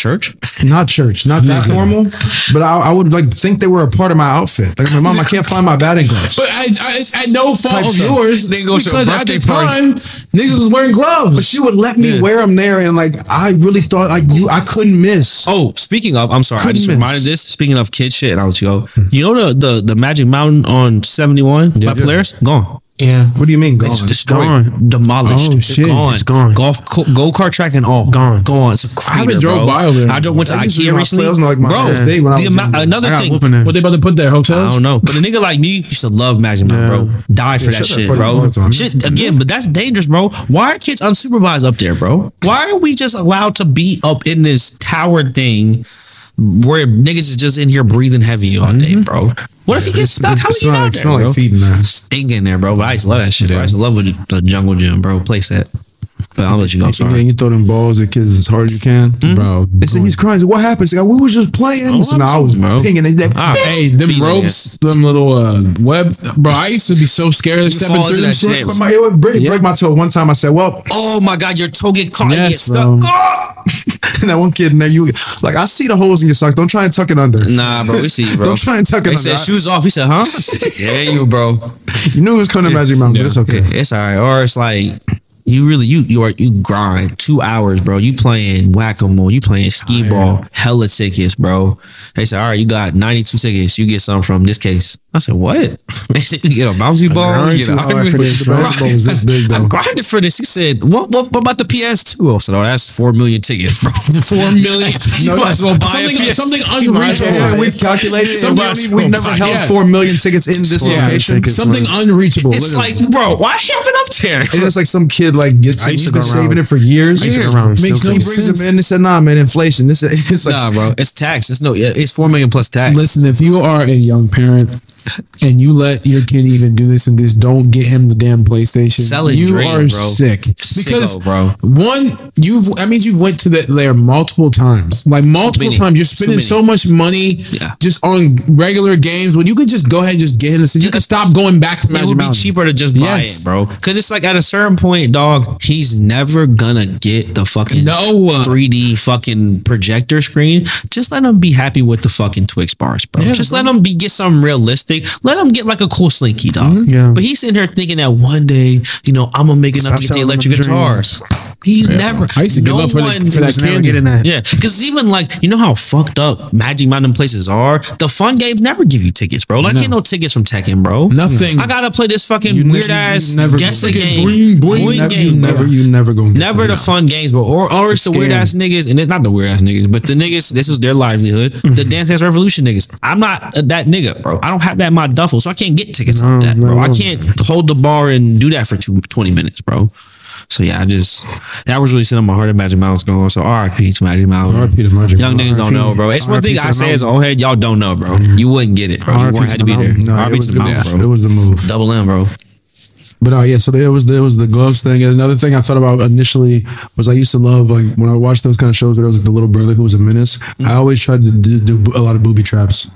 Church? not church, not that formal, but I, I would like think they were a part of my outfit. Like my mom, I can't find my batting gloves. But I, I, at no fault of stuff. yours, Nigga goes to a because at the party. time, niggas was wearing gloves. But she would let me wear them there, and like I really thought like you, I couldn't miss. Oh, speaking of, I'm sorry, I Couldn't just miss. reminded this. Speaking of kid shit, and I'll let you go. You know the the, the Magic Mountain on 71 by Polaris? Gone. Yeah. What do you mean It's gone? destroyed, Gone. demolished. Oh, shit. gone. It's gone. Golf go kart track and all Gone. Gone. It's a crater, haven't drove bro. by over there. I drove went to That used to be IKEA my recently. place, like my bro, first day when I the was amount, younger. another thing. What they about to put there? Hotels? I don't know, but a nigga like me used to love Magic Mountain, bro. Die for that that shit, bro. mouth. Shit again, but that's dangerous, bro. Why are kids unsupervised up there, bro? Why are we just allowed to be up in this tower thing where niggas is just in here breathing heavy all day, bro? What if he gets stuck? How would you know smell bro? like there. Stinking there, bro. But I used to love that shit. Bro. I used to love the jungle gym, bro. Play set. But I'll let you go. Yeah, Sorry. you throw them balls at kids as hard as you can, Bro. They say he's crying. What happened? Like, we was just playing. So now I was bro. pinging. That, Ah, Hey, them beat it, ropes, them little uh, web, bro. I used to be so scared of stepping through them that shit. shit. my, it would break, Yeah. break my toe. One time I said, well, Oh my god, your toe get caught. Yes, Yes, stuck. bro. Ah! and that one kid in there, you like, I see the holes in your socks. Don't try and tuck it under. Nah, bro, we see you, bro. Don't try and tuck it They under. said shoes off. He said, huh? Said, yeah, you, bro. You knew it was coming to Magic Mountain, but it's okay. It's all right. Or it's like you really you you are you grind two hours, bro. You playing whack a mole, you playing skee oh, ball, hella tickets, bro. They said, all right, you got ninety two tickets. You get some from this case. I said, what? They said you get a bouncy ball. You get a All right, for this. The Right. was this big I though. grinded for this. He said, "What? What, what about the PS2?" I said, "Oh, that's four million tickets, bro. Four million. You might as well buy a something, PS. something Yeah, unreachable. we've calculated. Some Some million- we've never held Yeah. four million tickets in this Yeah, location. Something unreachable. It's literally. like, bro, why have it up there? And it's like some kid like gets I it. used He's been around- saving it for years. I used to He go around and Makes steal no tickets. brings them in. They said, "Nah, man, inflation." This is it's like Nah, bro, it's tax. It's no, yeah, it's four million plus tax. Listen, if you are a young parent and you let your kid even do this and this, don't get him the damn PlayStation. Sell it, you dream, are bro. sick because Sicko, bro. one, you've that means you've went to the, there multiple times, like multiple times. You're spending so much money Yeah. just on regular games when you could just go ahead and just get him. You could stop going back to It would be Mountain. cheaper to just buy Yes. it, bro. Because it's like at a certain point, dog, he's never gonna get the fucking No. 3D fucking projector screen. Just let him be happy with the fucking Twix bars, bro. just let him be get something realistic. Let him get like a cool slinky, dog. Mm-hmm. Yeah. But he's sitting here thinking that one day, you know, I'm gonna make enough Stop to get the electric guitars. dream. He never. I used to give no up for, the, one. for that candy. that. Yeah, because even like you know how fucked up Magic Mountain places are. The fun games never give you tickets, bro. Like, I get no tickets from Tekken, bro. Nothing. I gotta play this fucking You weird ass never guessing game, boing never, game, you never, you never gonna Never the fun games, bro. Or, or it's the weird ass niggas, and it's not the weird ass niggas, but the niggas. This is their livelihood. Mm. the Dance Dance Revolution niggas. I'm not that nigga, bro. I don't have that in my duffel, so I can't get tickets like that, bro. I can't hold the bar and do that for two, 20 minutes, bro. So yeah, I just that was really sitting on my heart. Magic Mountain's going. So RIP to Magic Mountain. RIP to Magic Young niggas don't know, bro. It's one thing I say as an old head, y'all don't know, bro. Mm-hmm. You wouldn't get it, bro. You had to be there. No, RIP it to the mountain, bro. It was the move. Double M, bro. But no, yeah. So there was there was the gloves thing, and another thing I thought about initially was I used to love like when I watched those kind of shows where there was like the little brother who was a menace. Mm-hmm. I always tried to do, do a lot of booby traps.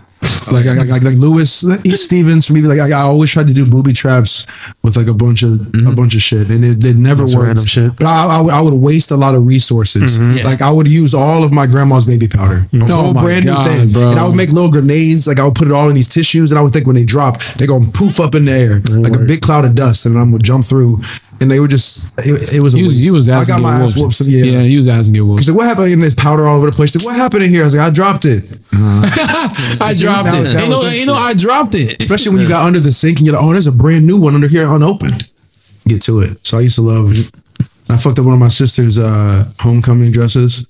Like, like, like, like Louis E. Stevens from me, like I, I always tried to do booby traps with like a bunch of a mm-hmm. bunch of shit, and it, it never Bunch of worked. random shit. But I, I, would- I would waste a lot of resources. Mm-hmm. Like I would use all of my grandma's baby powder, the Oh whole my brand God, new thing, bro. and I would make little grenades. Like I would put it all in these tissues, and I would think when they drop, they go poof up in the air like a big cloud of dust, and I'm gonna jump through, and they would just it, it was a He was, he was waste. I asking got my ass whooped. Yeah. Yeah. he was asking get whooped. He's like, what happened in this powder all over the place? Like, what happened in here? I was like, I dropped it. I dropped that it. that you, know, was you know, I dropped it. Especially when you got under the sink and you're like, oh, there's a brand new one under here unopened. Get to it. So I used to love. I fucked up one of my sister's uh, homecoming dresses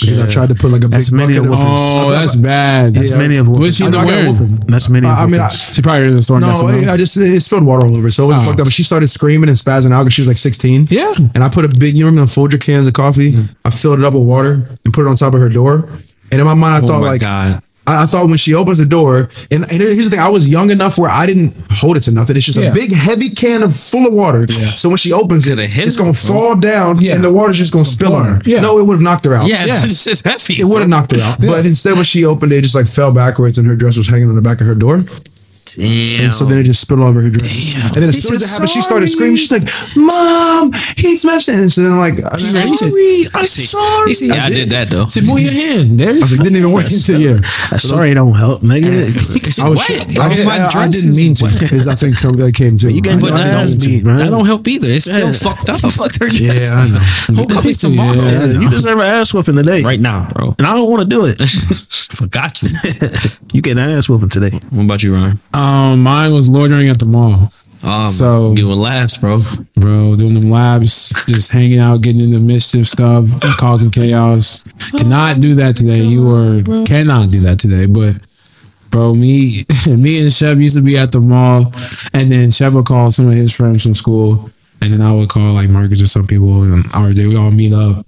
because I tried to put like a That's big many bucket of of. them. Oh, that's bad. That's many of What's she I in the I wearing? That's many. I mean, I, She probably in the store. no, I, just it spilled water all over. So it was Oh. fucked up. But she started screaming and spazzing out because she was like 16. Yeah. And I put a big, you remember the Folger cans of coffee? I filled it up with water and put it on top of her door. And in my mind, I Oh thought my like, god. I, I thought when she opens the door, and, and here's the thing: I was young enough where I didn't hold it to nothing. It's just Yeah. a big, heavy can of full of water. So when she opens it, it's gonna bro. fall down, Yeah. and the water's just gonna spill on her. Yeah. No, it would have knocked her out. Yeah, Yes. this is heavy. It would have knocked her out, but instead when she opened it, it just like fell backwards, and her dress was hanging on the back of her door, Damn. and so then it just spilled all over her dress. And then as He soon as it said, happened, she started screaming. She's like, "Mom, he smashed it!" And so then I'm like, I, Sorry. I'm sorry. You see, I did that though. Say, move your hand. There. I was like, didn't even work until yeah. Sorry, don't help, nigga. I was, What? I, My I, I didn't mean to. wet. because I think that came to. You can I put didn't that ass mean to. beat, man. That don't help either. It's still Yeah. fucked up. Fucked her dress. Yeah, I know. Homecoming's tomorrow. You deserve an ass whooping today. Right now, bro. And I don't want to do it. Forgot to. you get an ass whooping today. What about you, Ryan? Um, mine was loitering at the mall. Um, So- doing laughs, bro. bro, doing them labs, just hanging out, getting into mischief stuff, causing chaos. Cannot do that today. You were cannot do that today. But bro, me, me and Chev used to be at the mall, and then Chev would call some of his friends from school, and then I would call like Marcus or some people, and or they would all meet up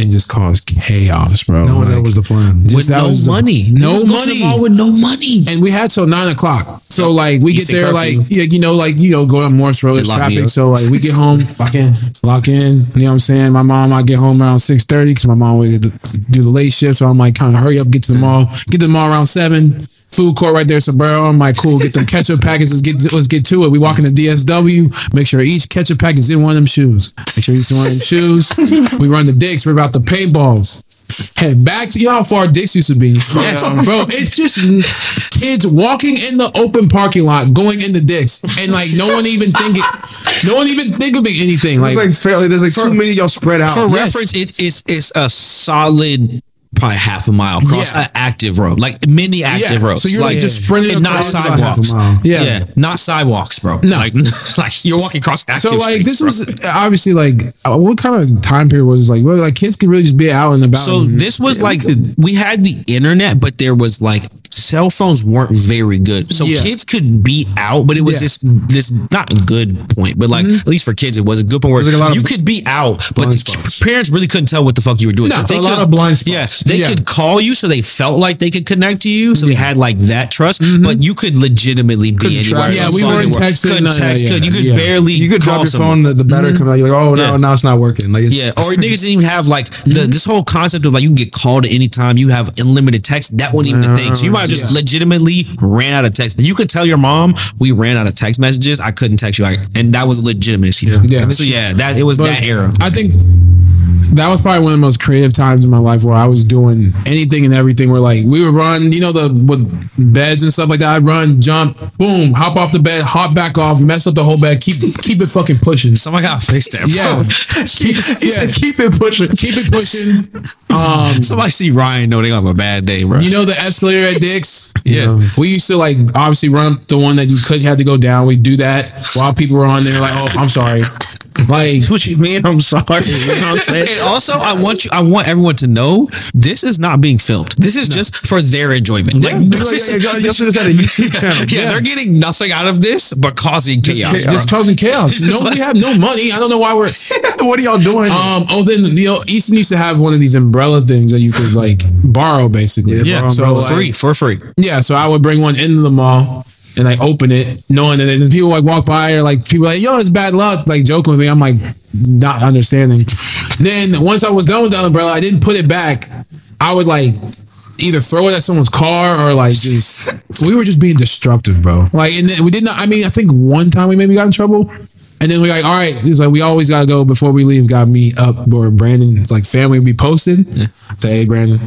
and just cause chaos, bro. No, that Like, was the plan. just With no was the- money. no Niggas go to the money. mall with no money. and we had till nine o'clock. So like we Easton get there curfew. like yeah, you know like you know going on Morse Road They it's traffic. So like we get home, Lock in. lock in. You know what I'm saying? My mom, I get home around six thirty because my mom would do the late shift. So I'm like, kind of hurry up, get to the mall, get to the mall around seven. Food court right there, so bro, I'm like, cool. Get them ketchup packets. Let's get let's get to it. We walk into DSW. Make sure each ketchup packet is in one of them shoes. Make sure each one of them shoes. We run the dicks. We're about the paintballs. Head back to you know how far dicks used to be, bro. It's just kids walking in the open parking lot, going into dicks, and like no one even thinking, no one even think of anything. Like, It's like fairly. There's like too many of y'all spread out. For Yes. reference, it's it's it's a solid probably half a mile across Yeah. an active road, like mini active Yeah, roads. so you're, like, just sprinting and not across, like, sidewalks. half a mile. Yeah. yeah, not sidewalks, bro. No. like like you're walking across active So like streets, this bro. was obviously like uh, what kind of time period was this? like well like kids could really just be out and about. So and- this was like we had the internet, but there was like cell phones weren't very good. So kids could be out, but it was this this not a good point, but like Mm-hmm. at least for kids, it was a good point where like you could be out, but parents really couldn't tell what the fuck you were doing. No, they a lot of blind spots. Yes, they Yeah. could call you, so they felt like they could connect to you, so they had like that trust. Mm-hmm. But you could legitimately be Couldn't anywhere. Yeah, we weren't world. texting, Couldn't none text. yeah. Could you could Yeah. barely You could call drop your someone. phone. The, the battery mm-hmm. coming out. You're like, oh no, Yeah. now it's not working. Like it's, Yeah, or niggas didn't even have like the mm-hmm. this whole concept of like you can get called at any time. You have unlimited text. That wasn't even a thing. So you might have just Yeah. legitimately ran out of text. You could tell your mom we ran out of text messages. I couldn't text you, like, and that was legitimate. Yeah. Yeah. So yeah, that it was But that era. I think that was probably one of the most creative times in my life where I was doing anything and everything. Where like we would run, you know, the with beds and stuff like that. I'd run, jump, boom, hop off the bed, hop back off, mess up the whole bed, keep keep it fucking pushing. Somebody got to fix that. Bro. Yeah, keep, yeah, keep it pushing. keep it pushing. Um, Somebody see Ryan know they gonna have a bad day, bro. you know the escalator at Dick's. yeah. We used to like obviously run up the one that you could have to go down. We do that while people were on there. Like, oh, I'm sorry. Like, What you mean? I'm sorry. You know what I'm saying? And also, I want you. I want everyone to know this is not being filmed. This is just for their enjoyment. Like, Yeah, this yeah, is- yeah, y'all had a YouTube channel. yeah, they're getting nothing out of this but causing chaos. bro. just causing chaos. No, we have no money. I don't know why we're. what are y'all doing? Um. Oh, then you know, Easton used to have one of these umbrella things that you could like borrow, basically. Yeah, So for like, free, for free. Yeah. So I would bring one into the mall and I open it, knowing that then people like walk by or like people like, yo, it's bad luck, like joking with me. I'm like not understanding. then once I was done with the umbrella, I didn't put it back. I would like either throw it at someone's car or like just we were just being destructive, bro. Like and then we did not. I mean, I think one time we maybe got in trouble. And then we like, all right, he's like, we always gotta go before we leave. Got to meet up, or Brandon's like family, will be posted. Say, hey, Brandon,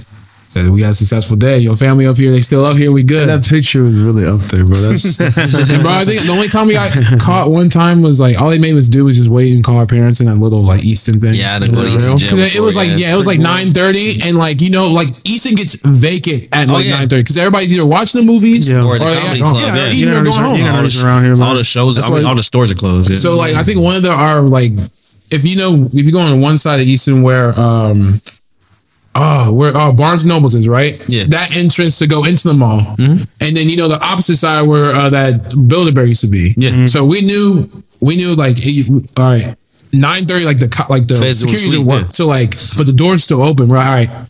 we got a successful day. Your family up here, they still up here. We good. that picture was really up there, bro. That's And bro, I think the only time we got caught one time was like all they made us do was just wait and call our parents in that little like Easton thing. Yeah, I didn't go to Easton jail Because it was like yeah. yeah, it was like nine thirty, and like you know, like Easton gets vacant at like Oh, yeah. nine thirty because everybody's either watching the movies Yeah. Or it's a they comedy club, yeah, yeah. or You know, going home. you know, all the, around here, all the shows, I mean, like- all the stores are closed. Yeah. So like I think one of the are like if you know if you go on one side of Easton where um oh where oh Barnes Nobles is right? Yeah. that entrance to go into the mall. Mm-hmm. And then you know the opposite side where uh, that Build-A-Bear used to be. Yeah. Mm-hmm. so we knew we knew like it, all right nine thirty like the like the Feds security sweep, work yeah. so like but the door's still open right? All right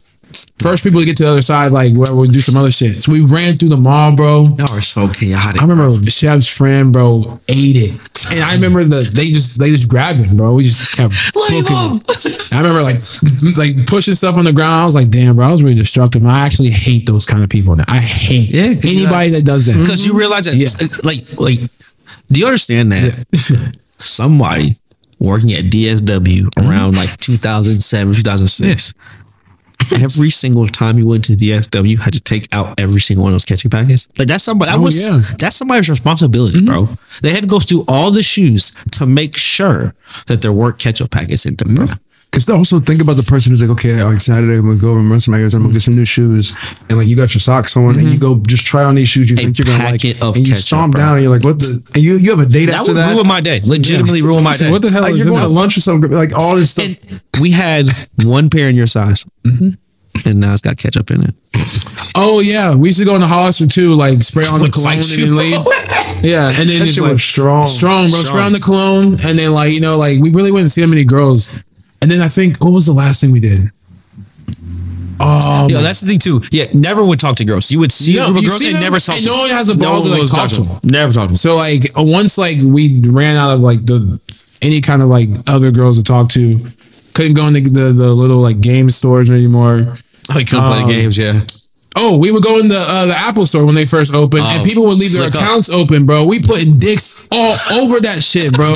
first people to get to the other side like where we'll do some other shit so we ran through the mall bro y'all are so chaotic. I remember Chev's friend, bro, ate it, and I remember the they just they just grabbed him, bro. We just kept Leave him. I remember like like pushing stuff on the ground. I was like, damn, bro, I was really destructive. And I actually hate those kind of people. Now. I hate Yeah, anybody that does that. because you realize that, Yeah. like, like, do you understand that somebody working at DSW around like 2007, 2006, every single time you went to DSW, had to take out every single one of those catching packets? Like that's somebody. That Oh, was yeah. Mm-hmm. that's somebody's responsibility, bro. They had to go through all the shoes to make sure that there weren't ketchup packets in them, bro. Because also think about the person who's like, okay, like Saturday I'm gonna go and run some errands, I'm gonna get some new shoes, and like you got your socks on, and you mm-hmm. go just try on these shoes you A think you're gonna like, packet of and you ketchup, stomp bro. down, and you're like, what the? And you you have a date That after would that. ruin my day. Legitimately ruin my So day. what the hell like is you're in going to that? lunch or something, like all this stuff. And we had one pair in your size, mm-hmm. and now it's got ketchup in it. Oh yeah, we used to go in the Hollister too, like spray on the With cologne white and then leave. Yeah, and then That it's like was strong. strong, bro. Spray on the cologne, and then like you know, like we really wouldn't see that many girls. And then I think what was the last thing we did? Um, Yo, that's the thing too. Yeah, never would talk to girls. You would see No, a group of girls and them, never talk and to no one has the balls to, like, talk to them. Never talk to them. So like once like we ran out of like the any kind of like other girls to talk to, couldn't go in the the, the little like game stores anymore. Oh, you couldn't play Um, the games, yeah. Oh, we would go in the uh, the Apple store when they first opened, and Oh, people would leave their flick up. accounts open, bro. We putting dicks all over that shit, bro.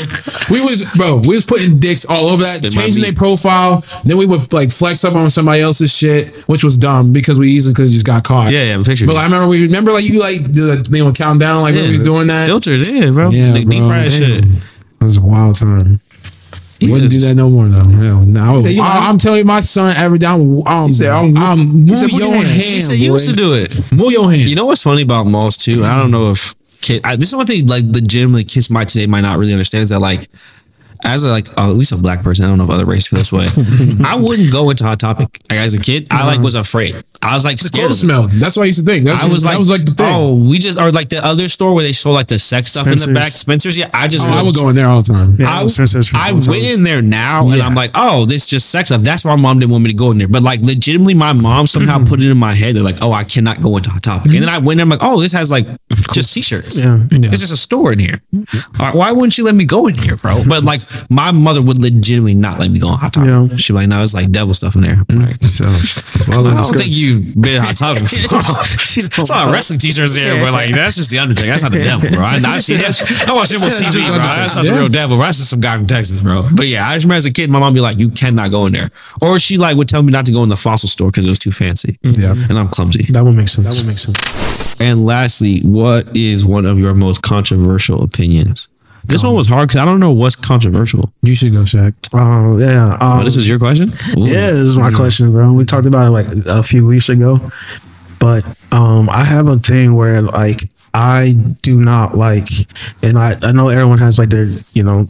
We was bro, we was putting dicks all over that, Spin changing their profile. Then we would like flex up on somebody else's shit, which was dumb because we easily could have just got caught. Yeah, yeah, picture. But I remember we remember like you like the you know count down like when we was doing that. Filters, yeah, bro. Yeah, like deep bro. fried shit. That was a wild time. Wouldn't do that no more though. Hell, no. you know- I, am telling my son every down. Um, said, "I'm- I'm move said, your your hand." hand. He said you used to do it. Move your hand. You know what's funny about malls too? I don't know if kid. I, this is one thing like legitimately kids might today might not really understand is that like as a, like uh, at least a black person, I don't know if other races feel this way. I wouldn't go into Hot Topic like, as a kid. I like was afraid. I was like scared. clothes of it. smelled. That's what I used to think. That's, I was like, that was like the thing. oh, we just or like the other store where they sold like the sex stuff in the back, Spencer's. Yeah, I just Oh, I went- would go in there all the time. Yeah, I, Spencer's for a I long time. went in there now and Yeah. I'm like, oh, this is just sex stuff. That's why my mom didn't want me to go in there. But like, legitimately, my mom somehow put it in my head. They're like, oh, I cannot go into Hot Topic. And then I went in, I'm like, oh, this has like just t shirts. Yeah. It's just a store in here. Why- Why wouldn't she let me go in here, bro? But like, my mother would legitimately not let me go on Hot Topic. Yeah. She'd be like, no, it's like devil stuff in there. I'm like, So, well, I don't good. think you've been Hot Topic before. It's a lot of wrestling t-shirts there, but like that's just the Undertaker. That's not the devil, bro. I, I see that. I watch him on TV, bro. That's not the real devil. bro. That's just some guy from Texas, bro. But yeah, I just remember as a kid, my mom be like, "You cannot go in there," or she like would tell me not to go in the fossil store because it was too fancy. Mm-hmm. Yeah. and I'm clumsy. That would make sense. That would make sense. And lastly, what is one of your most controversial opinions? This one was hard because I don't know what's controversial. You should go, Shaq. Oh yeah. Um, Oh, this is your question. Ooh. Yeah, this is my question, bro. We talked about it like a few weeks ago, but um, I have a thing where like I do not like, and I I know everyone has like their you know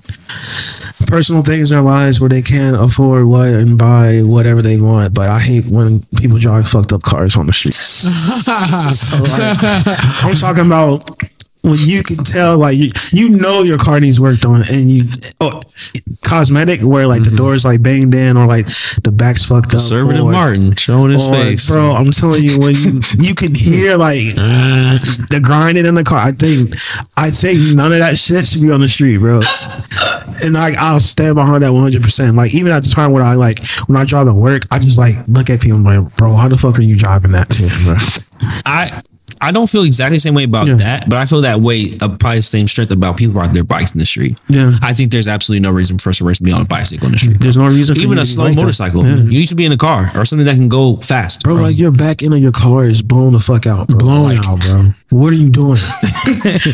personal things in their lives where they can't afford what and buy whatever they want, but I hate when people drive fucked up cars on the streets. so like, I'm talking about. When you can tell, like you, you know your car needs worked on, and you oh, cosmetic where like the mm-hmm. doors like banged in or like the back's fucked up. Conservative Martin showing his or, face. bro. I'm telling you, when you you can hear like the grinding in the car. I think I think none of that shit should be on the street, bro. And like I'll stand behind that 100. percent Like even at the time when I like when I drive to work, I just like look at people like, bro, how the fuck are you driving that? bro? I I don't feel exactly the same way about Yeah. that, but I feel that way of probably the same strength about people riding their bikes in the street. Yeah. I think there's absolutely no reason for us to race to be on a bicycle in the street. There's no reason for Even you a slow like motorcycle. Yeah. You need to be in a car or something that can go fast. Bro, like your back end of your car is blown the fuck out, bro. Blown Like, out, bro. What are you doing?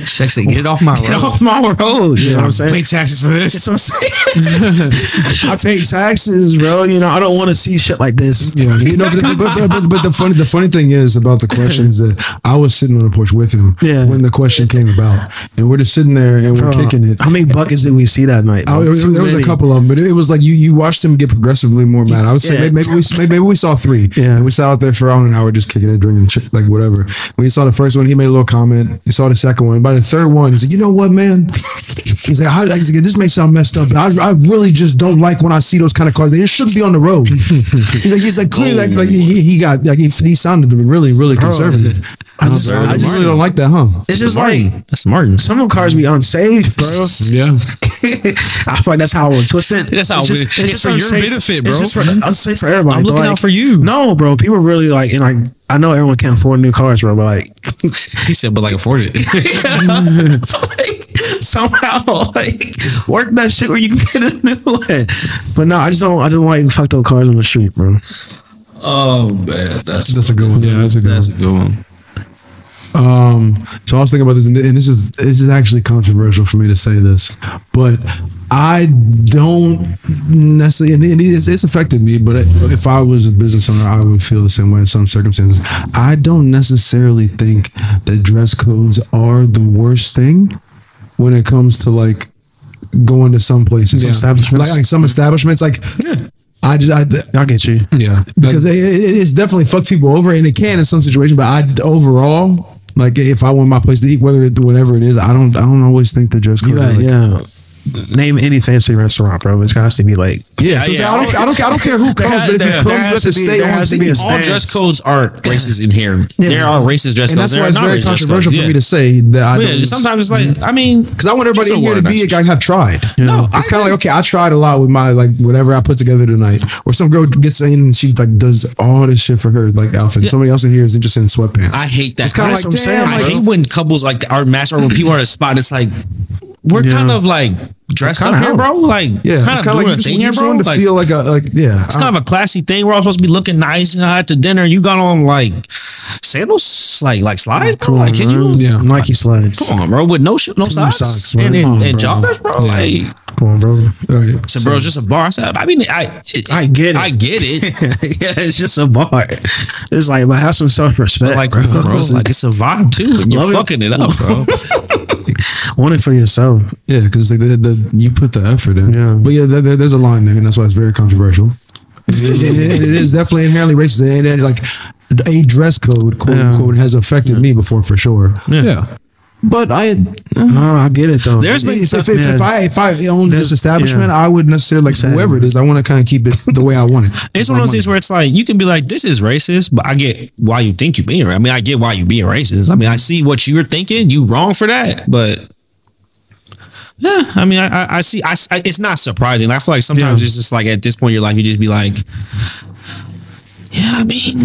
Check say, get off my road. Get off my road. You know what I'm saying? Pay taxes for this. I'm saying. I pay taxes, bro. You know, I don't want to see shit like this. Yeah. You You know, know, but, but, but, but, but the funny the funny thing is about the questions that I was sitting on the porch with him Yeah. when the question came about, and we're just sitting there and we're bro, kicking it. How many buckets did we see that night? I, bro? it was- there was a couple of them, but it, it was like you you watched him get progressively more mad. I would say Yeah. maybe, maybe we maybe, we saw three. Yeah. and we sat out there for around an hour just kicking it, drinking like whatever. When he saw the first one, he made a little comment. He saw the second one. By the third one, he's like, you know what, man? He's like, I, he's like this may sound messed up, but I, I really just don't like when I see those kind of cars. They shouldn't be on the road. he's like, he's like clearly like, like he, he got like he, he sounded really really conservative. I just I just really don't like that, huh? It's just like That's Martin. some of them cars be unsafe, bro. Yeah. I feel like that's how it's twisted. That's how it's it- it's for your benefit, bro. It's just for, hmm? unsafe for everybody. I'm looking like, out for you. No, bro. People really like, and like, I know everyone can't afford new cars, bro, but like, He said, but like afford it. like somehow like work that shit where you can get a new one. But no, I just don't. I don't like fucked up cars on the street, bro. oh man, that's That's a good one. Yeah, that's a good that's a good one. Um, so I was thinking about this, and and this is this is actually controversial for me to say this, but I don't necessarily, and it's, it's affected me. But if I was a business owner, I would feel the same way in some circumstances. I don't necessarily think that dress codes are the worst thing when it comes to like going to some places, Establishments. like, like some establishments. Like, I just, I, I get you. Yeah. because it, it- it's definitely fucked people over, and it can in some situations. But I overall, like, if I want my place to eat, whether it, whatever it is, I don't, I don't always think the dress code. Like, yeah. Name any fancy restaurant, bro. It has to be like Yeah, so Yeah, I don't, I don't, I don't care who comes, has- but if there- you come, there you have has to be- stay there on has to be a. All dress codes aren't racist inherent. Yeah. There are racist dress And codes. that's why it's very controversial for me to say that I Yeah, sometimes it's like, I mean, Because I want everybody in here to be a guy have tried. No, it's kind of like okay, I tried a lot with my like whatever I put together tonight. Or some girl gets in and she like does all this shit for her like outfit. Somebody else in here is interested in sweatpants. I hate that. It's kinda like, what I'm damn, I hate when couples like are matched or when people are at a spot. It's like we're kind of like dressed up here, bro. Like yeah, kind it's of kind of doing like a thing here, bro. to Like, feel like a like yeah. it's kind of a classy thing. We're all supposed to be looking nice uh, at the dinner. You got on like sandals, like like slides, bro. Come Like can you? Yeah. Nike slides. Come on, bro. With no sh- no socks, socks, and, man. and, Come on, and bro. joggers, bro. Like Come on, bro. Right. so, bro, it's just a bar. I said, I mean, I it, I get it. I get it. yeah, it's just a bar. It's like, but have some self respect, like, bro. bro, bro, like it's a vibe too, and you're Love it. fucking it up, bro. Want it for yourself. Yeah, because like the, the you put the effort in. Yeah. But yeah, there, there- there's a line there, and that's why it's very controversial. it, it- it is definitely inherently racist, and it, like a dress code, quote Yeah. unquote, has affected me before for sure. Yeah. But I, uh, No, I get it though. There's been if, stuff- if, if. I if I owned this establishment, yeah. I would necessarily like Exactly. whoever it is. I want to kind of keep it the way I want it. It's one of those things where it's like you can be like, "This is racist," but I get why you think you're being. I mean, I get why you being racist. I mean, I see what you're thinking. You wrong for that, but yeah, I mean, I I, I see. I, I- it's not surprising. I feel like sometimes Yeah. it's just like at this point in your life, you just be like, "Yeah, I mean,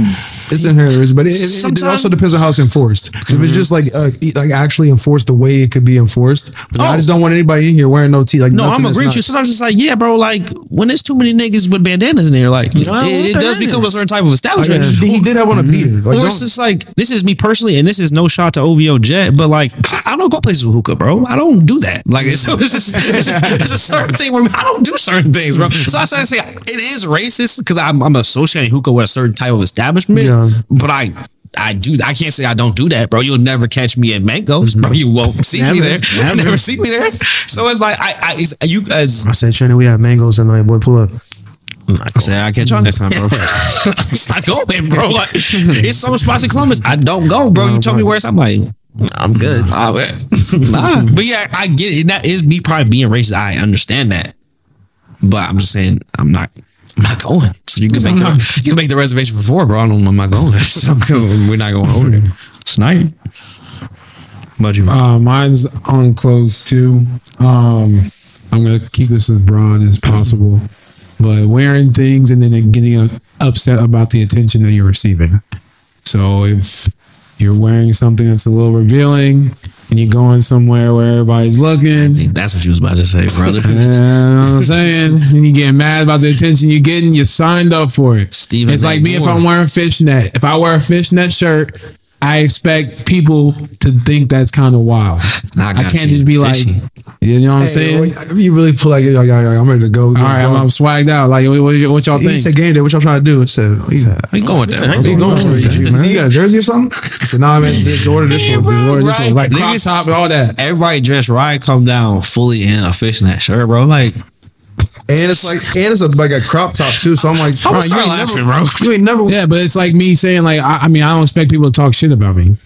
It's inherent, but it, it, it also depends on how it's enforced. 'Cause If it's just like uh, like actually enforced the way it could be enforced, but I Oh. just don't want anybody in here wearing no tee. Like no, I'm that's agreeing not- with you." Sometimes it's like, "Yeah, bro, like when there's too many niggas with bandanas in there, like it, what it the does hell? become a certain type of establishment." Oh, he, he did have on a beater. Like, or it's just like this is me personally, and this is no shot to OVO Jet, but like I don't go places with hookah, bro. I don't do that. Like it's, it's, just, it's, it's a certain thing where I don't do certain things, bro. So I say, I say it is racist because I'm, I'm associating hookah with a certain type of establishment, Yeah. but I. I do. I can't say I don't do that, bro. You'll never catch me at Mangoes, bro. You won't see me Never, there. You never. never see me there. So it's like I, I it's, you as I said, Trina, we have mangoes tonight. Boy, pull up. I said, I catch y'all next time, bro. I'm not going, bro. Like, it's some spots in Columbus. I don't go, bro. You tell me where it's. I'm like, I'm good. nah, but yeah, I get it. And that is me probably being racist. I understand that, but I'm just saying I'm not. I'm not going. So you can make the you can make the reservation for four, bro. I don't. I'm not going. So, 'cause we're not going over there. Tonight. But you, Uh, mine's on close too. Um, I'm gonna keep this as broad as possible, but wearing things and then getting upset about the attention that you're receiving. So if you're wearing something that's a little revealing and you're going somewhere where everybody's looking, I think that's what you was about to say, brother. you know what I'm saying? And you get mad about the attention you're getting, you signed up for it. Stephen it's like me if I'm wearing fishnet. If I wear a fishnet shirt, I expect people to think that's kind of wild. Nah, I I can't just be fishy. like, you know what I'm saying? well, you really feel like, like, like, I'm ready to go. All right, I'm, I'm swagged out. Like, what, what, what y'all He think? said game day. What y'all trying to do? I said, he said, Where you going with that, bro? "Where you going with that? You got a jersey or something? I said, nah, man, just order this one. Just order this right. one. Like, Crop Niggas- top and all that. Everybody dressed right, come down fully in a fishnet shirt, bro. Like, and it's like, and it's a, like a crop top too. So I'm like, bro, you ain't start never, laughing, bro. You ain't never. Yeah, but it's like me saying, like, I, I mean, I don't expect people to talk shit about me.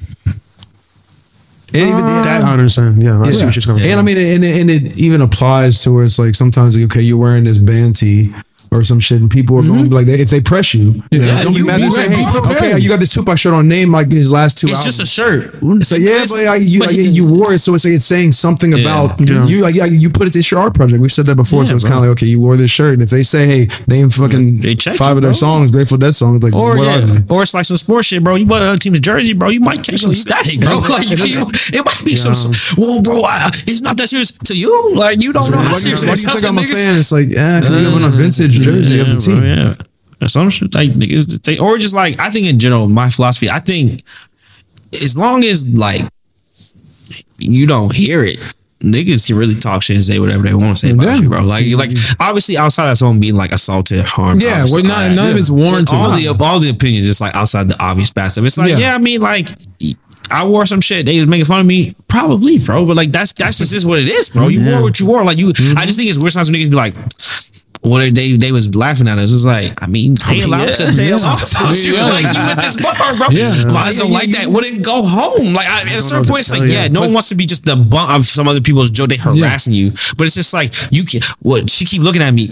And even That I understand. Yeah, I see what you're coming And I mean, and, it- and it even applies to where it's like sometimes like, okay, you're wearing this band tee or some shit, and people are going to be like, if they press you, Yeah, don't be you mad. be say, hey, okay, you got this Tupac shirt on, name like his last two. it's albums. just a shirt. So yeah, but like, you but like, you wore it, so it's like it's saying something about Yeah. you. Like yeah, you put it. It's your art project. We've said that before, so it's kind of like okay, you wore this shirt, and if they say, hey, name fucking five you, of their songs, Grateful Dead songs, like Or what yeah, are they? or it's like some sports shit, bro. You wear other team's jersey, bro. You might catch some static, bro. Like it might be some. Well, bro, it's not that serious to you. Like you don't know how serious why do you think I'm a fan? It's like yeah, because we live on a mm-hmm. vintage jersey of the bro, team. yeah. Or some shit like niggas, they, or just like I think in general, my philosophy. I think as long as like you don't hear it, niggas can really talk shit and say whatever they want to say about Yeah. you, bro. Like, like obviously outside of someone being like assaulted, harmed. Yeah, we're not- none of it's warranted. All the all the opinions is like outside the obvious of It's like, Yeah. yeah, I mean, like. I wore some shit. They was making fun of me, probably, bro. But like, that's that's just what it is, bro. You wore what you wore. Like you, I mm-hmm. just think it's weird sometimes when niggas be like, well, they, they they was laughing at us. It's like, I mean, they allowed to they allowed to talk shit Yeah. like you at this bar, bro. Yeah. But I just don't like that. Wouldn't go home. Like I, at a certain point, it's like, yeah, no one wants to be just the bunt of some other people's joke. They harassing you, but it's just like you can. What she keep looking at me.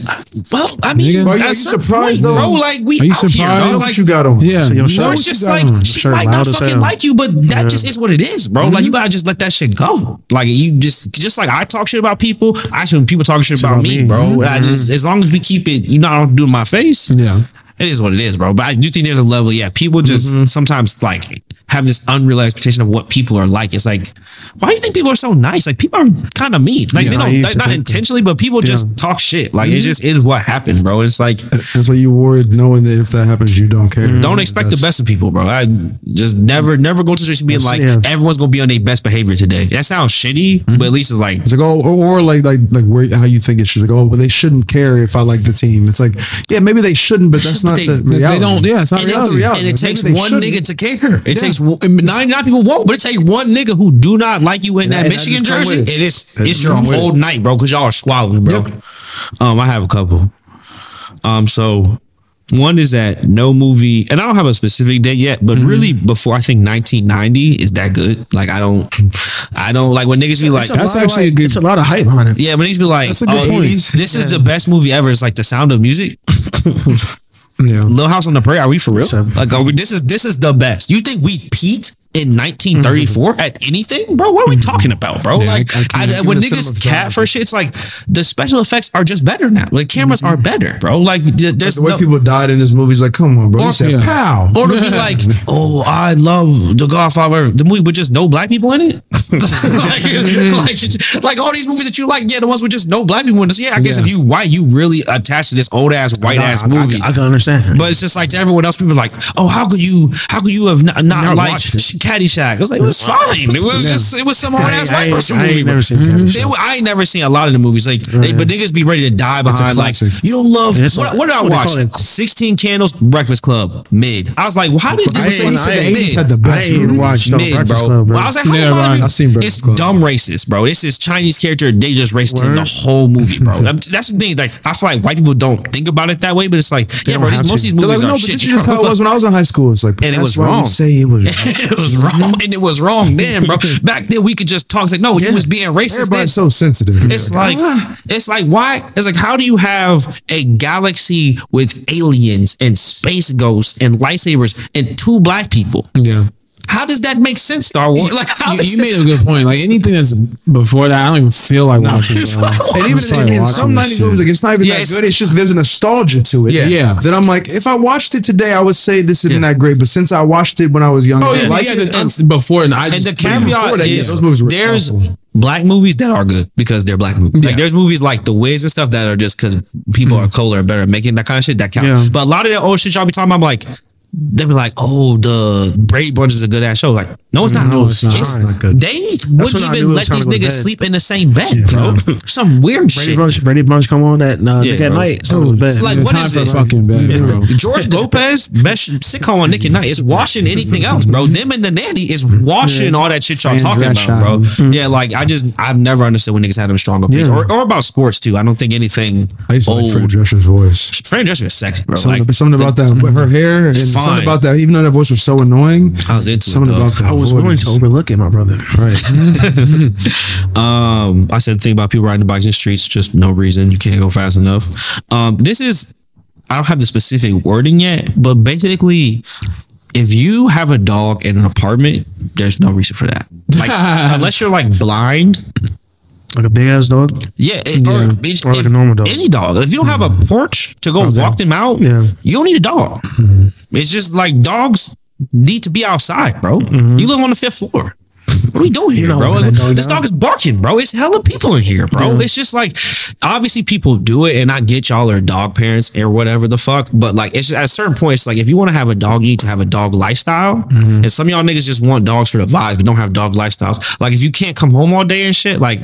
Well, I mean, Nigga, are you surprised, point, though? bro? Like we Are you out here, surprised? bro. What Like you got on? Yeah. So your You shirt- or know it's just like she Shirt might not fucking like you, but that just is what it is, bro. Like you mm-hmm. gotta just let that shit go. Like you just just like I talk shit about people, I should when people talk shit about, about me, me. bro. I mm-hmm. just as long as we keep it, you know, I don't do my face. Yeah. It is what it is, bro. But I do think there's a level, yeah. People just mm-hmm. sometimes like have this unreal expectation of what people are like. It's like, why do you think people are so nice? Like people are kind of mean. Like they don't, like, not intentionally, but people just talk shit. Like it mm-hmm. just is what happened, bro. It's like That's why you wore it, knowing that if that happens, you don't care. don't expect the best of people, bro. I just never, never go to situation being like yeah. everyone's gonna be on their best behavior today. That sounds shitty, mm-hmm. but at least it's like It's like oh, or, or like like like where how you think it should like oh, well they shouldn't care if I like the team. It's like yeah, maybe they shouldn't, but that's But not they- the reality. They don't. Yeah, it's not and, reality. it, reality. and it Maybe takes they one shouldn't. nigga to care. It Yeah. takes ninety nine people won't, but it takes one nigga who do not like you in And that that- that Michigan jersey. with it. It is That it's your come with whole night, bro, because y'all are squabbling, bro. Um, I have a couple. Um, so one is that no movie, and I don't have a specific date yet, but really before I think 1990 is that good. Like I don't, I don't like when niggas be like, a That's lot of, actually a good- It's a lot of hype on it. yeah, when niggas be like, That's a good oh, point. this is the best movie ever. It's like The Sound of Music. Yeah. Little House on the Prairie. Are we for real? So- like, are we, this is this is the best. You think we peaked in 1934 at anything, bro? What are we talking about, bro? Yeah, like, I can't- I, when niggas cat for shit, it's like the special effects are just better now. Like cameras are better, bro. Like th- there's the way no- people died in this movie is like, come on, bro. Or- said, yeah. pow. or to be like, oh, I love The Godfather, the movie with just no black people in it. like, like, like all these movies that you like, yeah, the ones with just no black people in it. Yeah, I guess Yeah. if you white, you really attached to this old ass white ass I, I, movie. I, can understand. But it's just like to everyone else, people are like, "Oh, how could you? How could you have not, not Never liked. Caddyshack?" I was like, "It was fine. It was just it was some hard ass white person I ain't never seen. Caddyshack. I ain't never seen a lot of the movies like, they, but niggas be ready to die behind like you don't love Yeah, what, what did I watch? Sixteen Candles, Breakfast Club, mid. I was like, well, how did this I say I mid? had the I ain't watched no Mid, Breakfast bro. Club, bro. Well, I was like, how Yeah, am I Ron. even- I've seen Breakfast It's Club. dumb racist, bro. This is Chinese character. They just racist in the whole movie, bro. That's the thing. Like, I feel like white people don't think about it that way, but it's like, yeah, bro. These, most of these movies like, no, but shit. this is how it was when I was in high school. It's like, And it was wrong. Say it was. it was wrong, and it was wrong then, bro. Back then, we could just talk. It's like, no, he was being racist. Then. Everybody's so sensitive. It's like, it's like, why? It's like, how do you have a galaxy with aliens and space ghosts and lightsabers and two black people? Yeah. How does that make sense, Star Wars? Like, how You, you made a good point. Like anything that's before that, I don't even feel like watching. bro. And even in, in some this 90s movies, like it's not even Yeah, that it's- good. It's just there's a nostalgia to it. Yeah. Yeah. That I'm like, if I watched it today, I would say this isn't Yeah. that great. But since I watched it when I was younger, Oh yeah, like yeah. it. the- it's before and I and just the caveat before that, yeah, is those movies were there's awful. black movies that are good because they're black movies. Like there's movies like The Wiz and stuff that are just because people mm. are color are better at making that kind of shit that count. Yeah. But a lot of that old shit y'all be talking about, I'm like. They be like, "Oh, the Brady Bunch is a good ass show." Like, no, it's not. No, it's not. It's not good. They wouldn't even let these to go to niggas sleep in the same bed, bro. Some weird Brady shit. Bunch, Brady Bunch come on at uh, Yeah, Nick at Nite. So Dude, bad. like, what is what time is for it? fucking bed, bro. George Lopez, best sitcom on Nick and Nite is washing anything else, bro. Them and the nanny is washing all that shit y'all Fran talking Drescher. about, bro. Yeah, like I just I've never understood when niggas had them strong opinions, Yeah. or, or about sports too. I don't think anything I used to like old. Fran Drescher's voice. Fran Drescher is sexy, bro. Something, Like something about that with her hair and Fine. something about that. Even though that voice was so annoying, I was into something it. About that I was willing to overlook it, my brother. Right. Um, I said the thing about people riding the bikes in the streets, just no reason. You can't go fast enough. Um, this is I don't have the specific wording yet, but basically, if you have a dog in an apartment, there's no reason for that. Like unless you're like blind. Like a big ass dog. Yeah, it- or, Yeah. bitch, Or like if- a normal dog. Any dog. If you don't have a mm-hmm. porch to go walk them out, Yeah. you don't need a dog. Mm-hmm. It's just like dogs need to be outside, bro. Mm-hmm. You live on the fifth floor. What are we doing here, know bro? this dog is barking, bro. It's hella people in here, bro. It's just like obviously people do it, and I get y'all are dog parents or whatever the fuck, but like it's at a certain point, it's like if you want to have a dog, you need to have a dog lifestyle. Mm-hmm. And some of y'all niggas just want dogs for the vibes, but don't have dog lifestyles. Like if you can't come home all day and shit, like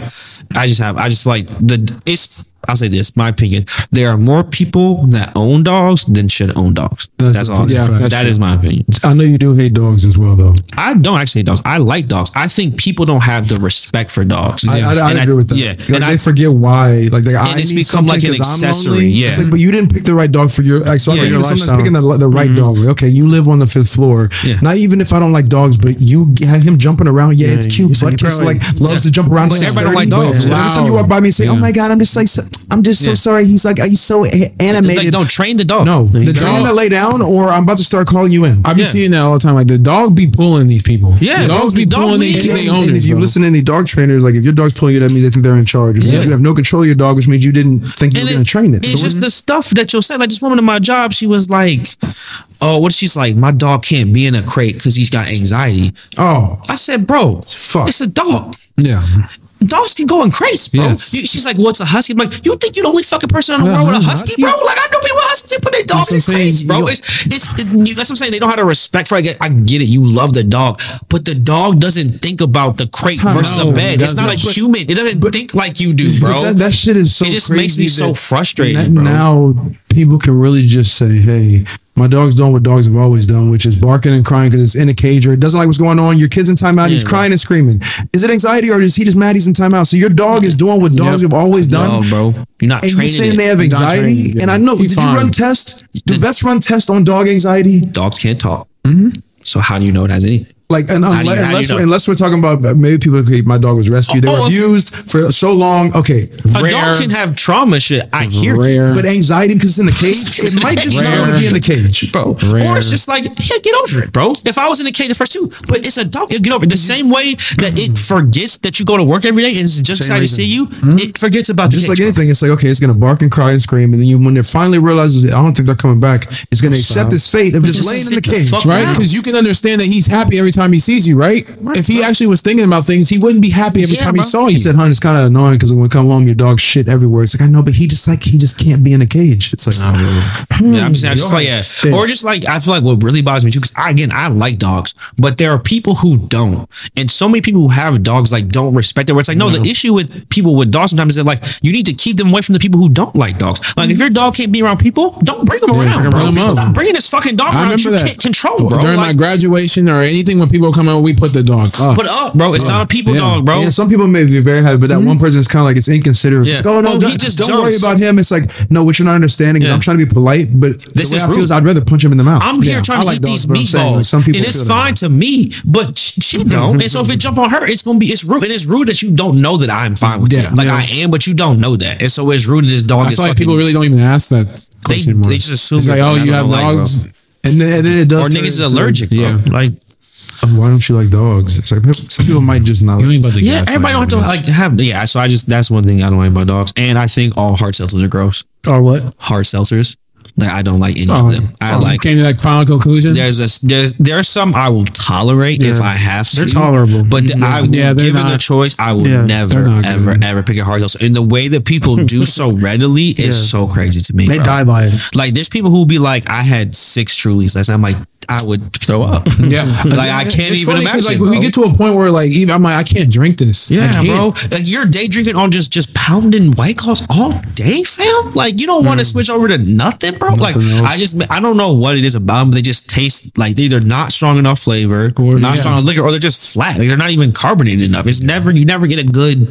I just have, I just like the it's. I'll say this, my opinion. There are more people that own dogs than should own dogs. That's That's, all. Yeah, that's that true. is my opinion. I know you do hate dogs as well, though. I don't actually hate dogs. I like dogs. I think people don't have the respect for dogs. I, I, I And agree with that. Yeah, like, and they I forget why. Like, they, I it's become like something an 'cause I'm accessory, yeah. It's like, but you didn't pick the right dog for your. Like, so Yeah, I'm your sometimes lifestyle. picking the, the right mm-hmm. dog. Okay, you live on the fifth floor. Yeah. Not even if I don't like dogs, but you have him jumping around. Yeah, it's cute. you said But you kiss like loves to jump around. Like, like everybody don't like dogs. Every time you walk by me and say, "Oh my god," I'm just like, so- I'm just so Yeah. sorry. He's like, he's so animated. like don't train the dog. no, the dog- to lay down, or I'm about to start calling you in. I be Yeah. seeing that all the time. Like the dog be pulling these people. Yeah, the dogs bro, be the dog pulling lead. these And, and- owners. and if you bro. listen to any dog trainers, like if your dog's pulling you, that means they think they're in charge. Which means Yeah. you have no control of your dog, which means you didn't think you And were going to train it. It's So just the stuff that you'll say. Like this woman in my job, she was like, "Oh, what?" She's like, "My dog can't be in a crate because he's got anxiety." oh, I said, "Bro, fuck. it's a dog." yeah, Dogs can go in crates, bro. Yes. You- she's like, "What's a husky?" I'm like, "You think you're the only fucking person in the Yeah, world with a husky? husky, bro?" Like, I know people with huskies that put their dogs in crates, bro. You- It's, it's, it, you- that's what I'm saying. They don't have the respect for it. I get it. You love the dog, but the dog doesn't think about the crate versus a bed. It's not a doesn't. human. It doesn't think like you do, bro. that, that shit is so. It just makes me so frustrated, bro. Now people can really just say, "Hey, my dog's doing what dogs have always done, which is barking and crying because it's in a cage or it doesn't like what's going on. Your kid's in timeout. he's Yeah, crying and screaming. Is it anxiety or is he just mad he's in timeout? So your dog is doing what dogs have always done. No, bro. You're not And you training saying it. they have anxiety? And. I know. Did you fine. run tests? Do vets run tests on dog anxiety? Dogs can't talk. Mm-hmm. So how do you know it has anything? Like, and do you- unless, how do you unless, know? unless we're talking about uh, maybe people, okay, my dog was rescued, they Oh, were oh, abused for so long. Okay, A Rare. dog can have trauma shit. I hear you. rare. but anxiety because it's in the cage, it might just not want to be in the cage. bro. Rare. Or it's just like, yeah, get over it, bro. If I was in the cage the first two, but it's a dog, get over it. The same way that it forgets that you go to work every day and it's just Same excited to see you, it forgets about the Just like cage, bro. anything, it's like okay, it's gonna bark and cry and scream, and then you, when it finally realizes, I don't think they're coming back, it's gonna accept its fate of just Just laying in the sit the cage. right? Because you can understand that he's happy every time he sees you, right? if he actually was thinking about things, he wouldn't be happy every Yeah, time bro. he saw you. He said, "Hun, it's kind of annoying because when we come home, your dog shit everywhere." It's like I know, but he just like he just can't be in a cage. It's like, hmm. Yeah, I'm just, I'm just like, yeah. Stink. Or just like, I feel like what really bothers me too, because again, I like dogs, but there are people who don't. And so many people who have dogs, like, don't respect it. Where it's like, no, the issue with people with dogs sometimes is that, like, you need to keep them away from the people who don't like dogs. Like, if your dog can't be around people, don't bring them around, bring bro. him. Stop bringing this fucking dog I around that you that can't control, bro. During my graduation or anything when people come out, we put the dog up. put up, bro. It's not a people Yeah. dog, bro. Yeah, some people may be very happy, but that mm-hmm. one person is kind of like it's inconsiderate. Yeah. It's like, oh no, Oh, he don't, just don't worry about him. It's like, no, what you're not understanding is Yeah. I'm trying to be polite, but This the way is I feel rude. is I'd rather punch him in the mouth. I'm here trying I to like eat dogs, these but saying, meatballs, like, some people and it's fine to me, but she mm-hmm. don't. and so if it jump on her, it's gonna be it's rude, and it's rude that you don't know that I'm fine with Yeah. it. Like Yeah. I am, but you don't know that, and so it's rude that this dog I is feel like people really don't even ask that they, they just assume it's like, oh, you have gonna like, bro. dogs. And then, and then it does. or niggas is allergic. Bro. Yeah. like oh, why don't you like dogs? It's like some people might just not. You ain't about to yeah, everybody don't have to like have yeah. So I just that's one thing I don't like about dogs, and I think all hard seltzers are gross. Or what? Hard seltzers, like I don't like any Oh, of them. I Oh, like. came to like final conclusion. There's a there's there's some I will tolerate if I have to. They're tolerable. but the, I Yeah, they're given the choice, I will Yeah, never ever good. ever pick a hard seltzer. And the way that people do so readily is so crazy to me. They bro. die by it. Like there's people who will be like, I had six Trulies last night. I'm like, I would throw up. Yeah, like I can't It's even funny 'cause, imagine. Like when we get to a point where like even I'm like I can't drink this. Yeah, bro. Like you're day drinking on just just pounding white claws all day, fam. Like you don't want to mm. switch over to nothing, bro. like else. I just I don't know what it is about them. But they just taste like they're either not strong enough flavor, Or- not yeah. strong enough liquor, or they're just flat. Like they're not even carbonated enough. It's never you never get a good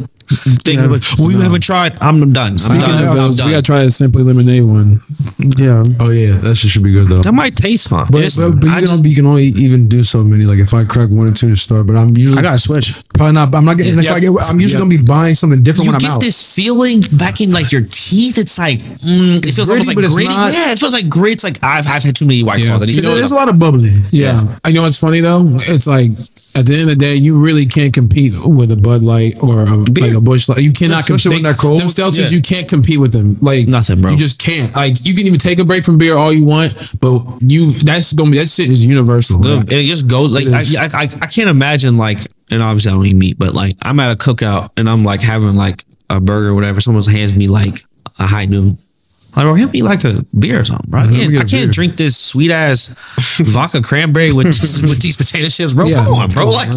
thing. Like, well, you haven't tried. I'm done. I'm Speaking done. of I'm those, we gotta try the simply lemonade one. Yeah. Oh yeah, that shit should be good though. that might taste fun. But, It's- but, but I you, can, just- you can only even do so many. Like if I crack one or two to start, but I'm usually I gotta switch. probably not. I'm not getting. If Yeah. I get, I'm usually Yeah. gonna be buying something different you when I'm get out. this feeling back in like your teeth. It's like mm, it feels almost like it's gritty. not- Yeah, it feels like grit. It's like I've I've had too many white Yeah. claws. I need So to go- there's a lot of bubbly. Yeah. I know what's funny though. It's like at the end of the day, you really can't compete with a Bud Light or a, like a Busch Light. You cannot compete. when they're cold. Them seltzers, Yeah. you can't compete with them. Like Nothing, bro. You just can't. Like you can even take a break from beer all you want, but you that's gonna be that shit is universal. Good. And it just goes like I, I, I, I can't imagine like and obviously I don't eat meat, but like I'm at a cookout and I'm like having like a burger or whatever. Someone hands me like a high noon. Like, bro, hand me like a beer or something, bro. I can't, I can't drink this sweet ass vodka cranberry with with these potato chips, bro. Yeah. Come on, bro. Like I-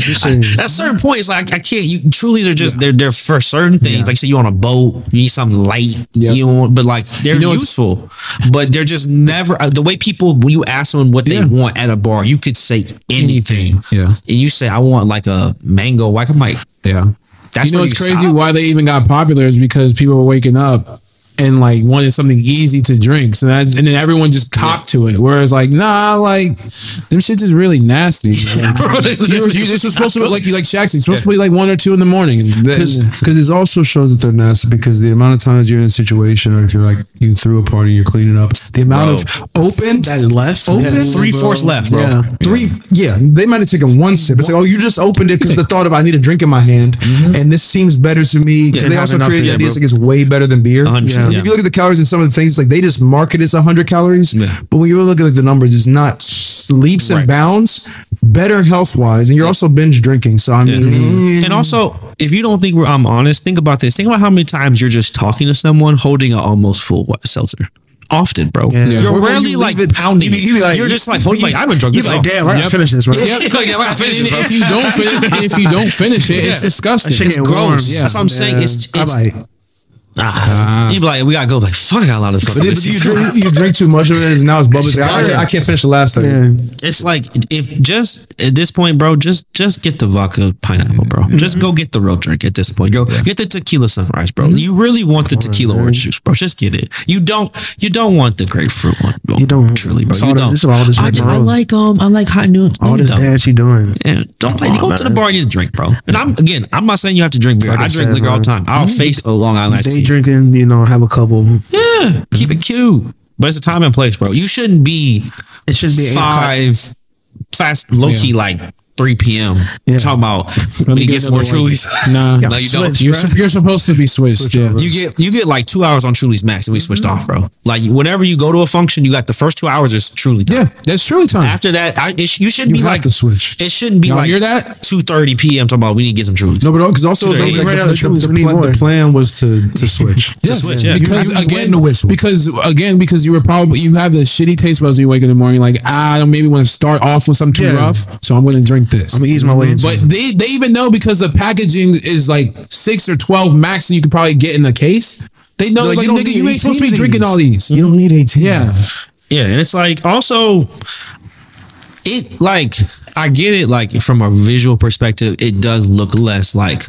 at certain points, like I can't. You Trulies are just they're they're for certain things. Like say you on a boat, you need something light. Yeah. You know, but like they're You know, useful, but they're just never uh, the way people when you ask them what they Yeah. want at a bar, you could say anything. Anything. Yeah. And you say I want like a mango like I'm like Yeah. that's you know what's crazy? stop. Why they even got popular is because people were waking up and like wanted something easy to drink. So that's and then everyone just copped to it. Whereas like, nah, like them shits is really nasty. Like, you, you, this was supposed to be like like Shaq said, it's supposed to be like one or two in the morning. Because it also shows that they're nasty because the amount of times you're in a situation or if you're like you threw a party you're cleaning up the amount Bro. of open that left. open Yeah. Three fourths left, bro. Yeah. three yeah they might have taken one sip it's like oh you just opened it because the thought of I need a drink in my hand mm-hmm. and this seems better to me because Yeah, they also created the idea bro. it's like it's way better than beer 100%, Because yeah. if you look at the calories in some of the things like they just market it's 100 calories Yeah. but when you look at like, the numbers it's not leaps and Right. bounds better health wise and you're also binge drinking so I mean mm. And also, if you don't think we're, I'm honest, think about this. Think about how many times you're just talking to someone holding an almost full seltzer. Often, bro. You're Or rarely you like it- pounding. You, you, like, you're just like, you- holding, like I haven't drunk He's this. like, damn, I gotta Yep. finish this, right? Yep. Like, yeah, I gotta finish this, bro. if you don't fin- if you don't finish it, it's disgusting. It's gross. warm. Yeah. That's what I'm saying. It's, it's like, ah. you be like, we gotta go. Like, fuck, I got a lot of fucking. but if you drink, you drink too much of it and now it's bubbly Like, I, can't- I can't finish the last thing yeah. It's like if just at this point, bro, just just get the vodka pineapple, bro. Just go get the real drink at this point. Go get the tequila sunrise, bro. You really want the tequila orange juice, bro. Just get it. You don't you don't want the grapefruit one. Bro. You don't. truly, bro. You this- don't. this is all this I, Rick ju- and I like um I like hot noon. All this noon, dance you doing. Yeah, don't play. Go to the bar and get a drink, bro. And I'm again, I'm not saying you have to drink beer. Like I I drink said, liquor all the time. I'll face a Long Island iced tea. Drinking, you know, have a couple. Yeah, keep it cute. But it's a time and place, bro. You shouldn't be It should be five fast low key like 3 p.m. Yeah. Talking about when he get gets more another. Trulies. Nah, No, you don't. You're, bruh. you're supposed to be switched. Yeah. You get you get like two hours on Truly's max, and we switched off, bro. Like whenever you go to a function, you got the first two hours is Truly time. Yeah, that's truly time. After that, I, it, you shouldn't You be have like the switch. It shouldn't be Y'all like hear that? two thirty p.m. Talking about we need to get some Trulies. No, but because also Today. like, Right the, the, of the, plan, the plan was to to switch. Yes, switch, yeah. because again, the whistle. because again, because you were probably you have the shitty taste buds when you wake up in the morning. Like ah, I don't maybe want to start off with something too rough, so I'm going to drink this. I'm gonna ease my way into But it. they they even know because the packaging is like six or twelve max, and you could probably get in the case. They know Like, like, you don't nigga, you ain't supposed to be drinking all these. You don't need 18. Yeah, Yeah, and it's like also it like I get it like from a visual perspective, it does look less like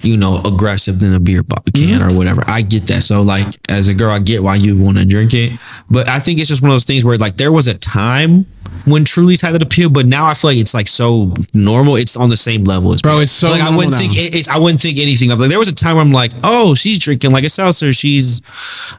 you know aggressive than a beer can Mm-hmm. or whatever. I get that. So like as a girl, I get why you want to drink it, but I think it's just one of those things where like there was a time when Truly's had that appeal, but now I feel like it's like so normal. It's on the same level as Bro, it's so like I wouldn't normal think it, it's I wouldn't think anything of like there was a time where I'm like, oh, she's drinking like a seltzer. She's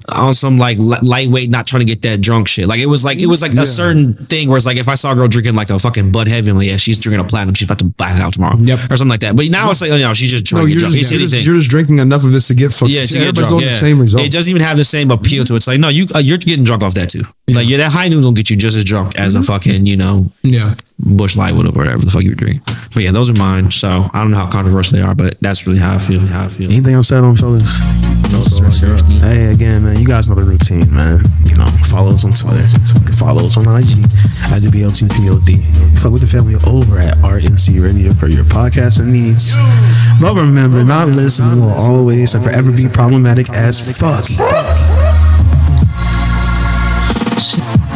on some like li- lightweight, not trying to get that drunk shit. Like it was like it was like a certain thing where it's like if I saw a girl drinking like a fucking Bud Heavy, I'm like, yeah, she's drinking a platinum. She's about to black out tomorrow, Yep. or something like that. But now it's like, oh no, she's just No, drinking. you're drunk. just, you're, just, you're just drinking enough of this to get fucked. yeah, to get drunk. Yeah. the same result. It doesn't even have the same appeal to it. It's like no, you uh, you're getting drunk off that too. Like yeah, that high noon will get you just as drunk as a mm-hmm. fucking you know yeah. Busch Light, whatever, whatever the fuck you drink. But yeah, those are mine. So I don't know how controversial they are, but that's really how I feel. How I feel. Anything else said on fellas? No, sir, sir. Hey, again, man, you guys know the routine, man. You know, follow us on Twitter, follow us on IG at the BLTPOD. Fuck with the family over at RNC Radio for your podcasting needs. But remember, not listening will always and forever be problematic as fuck. Snow.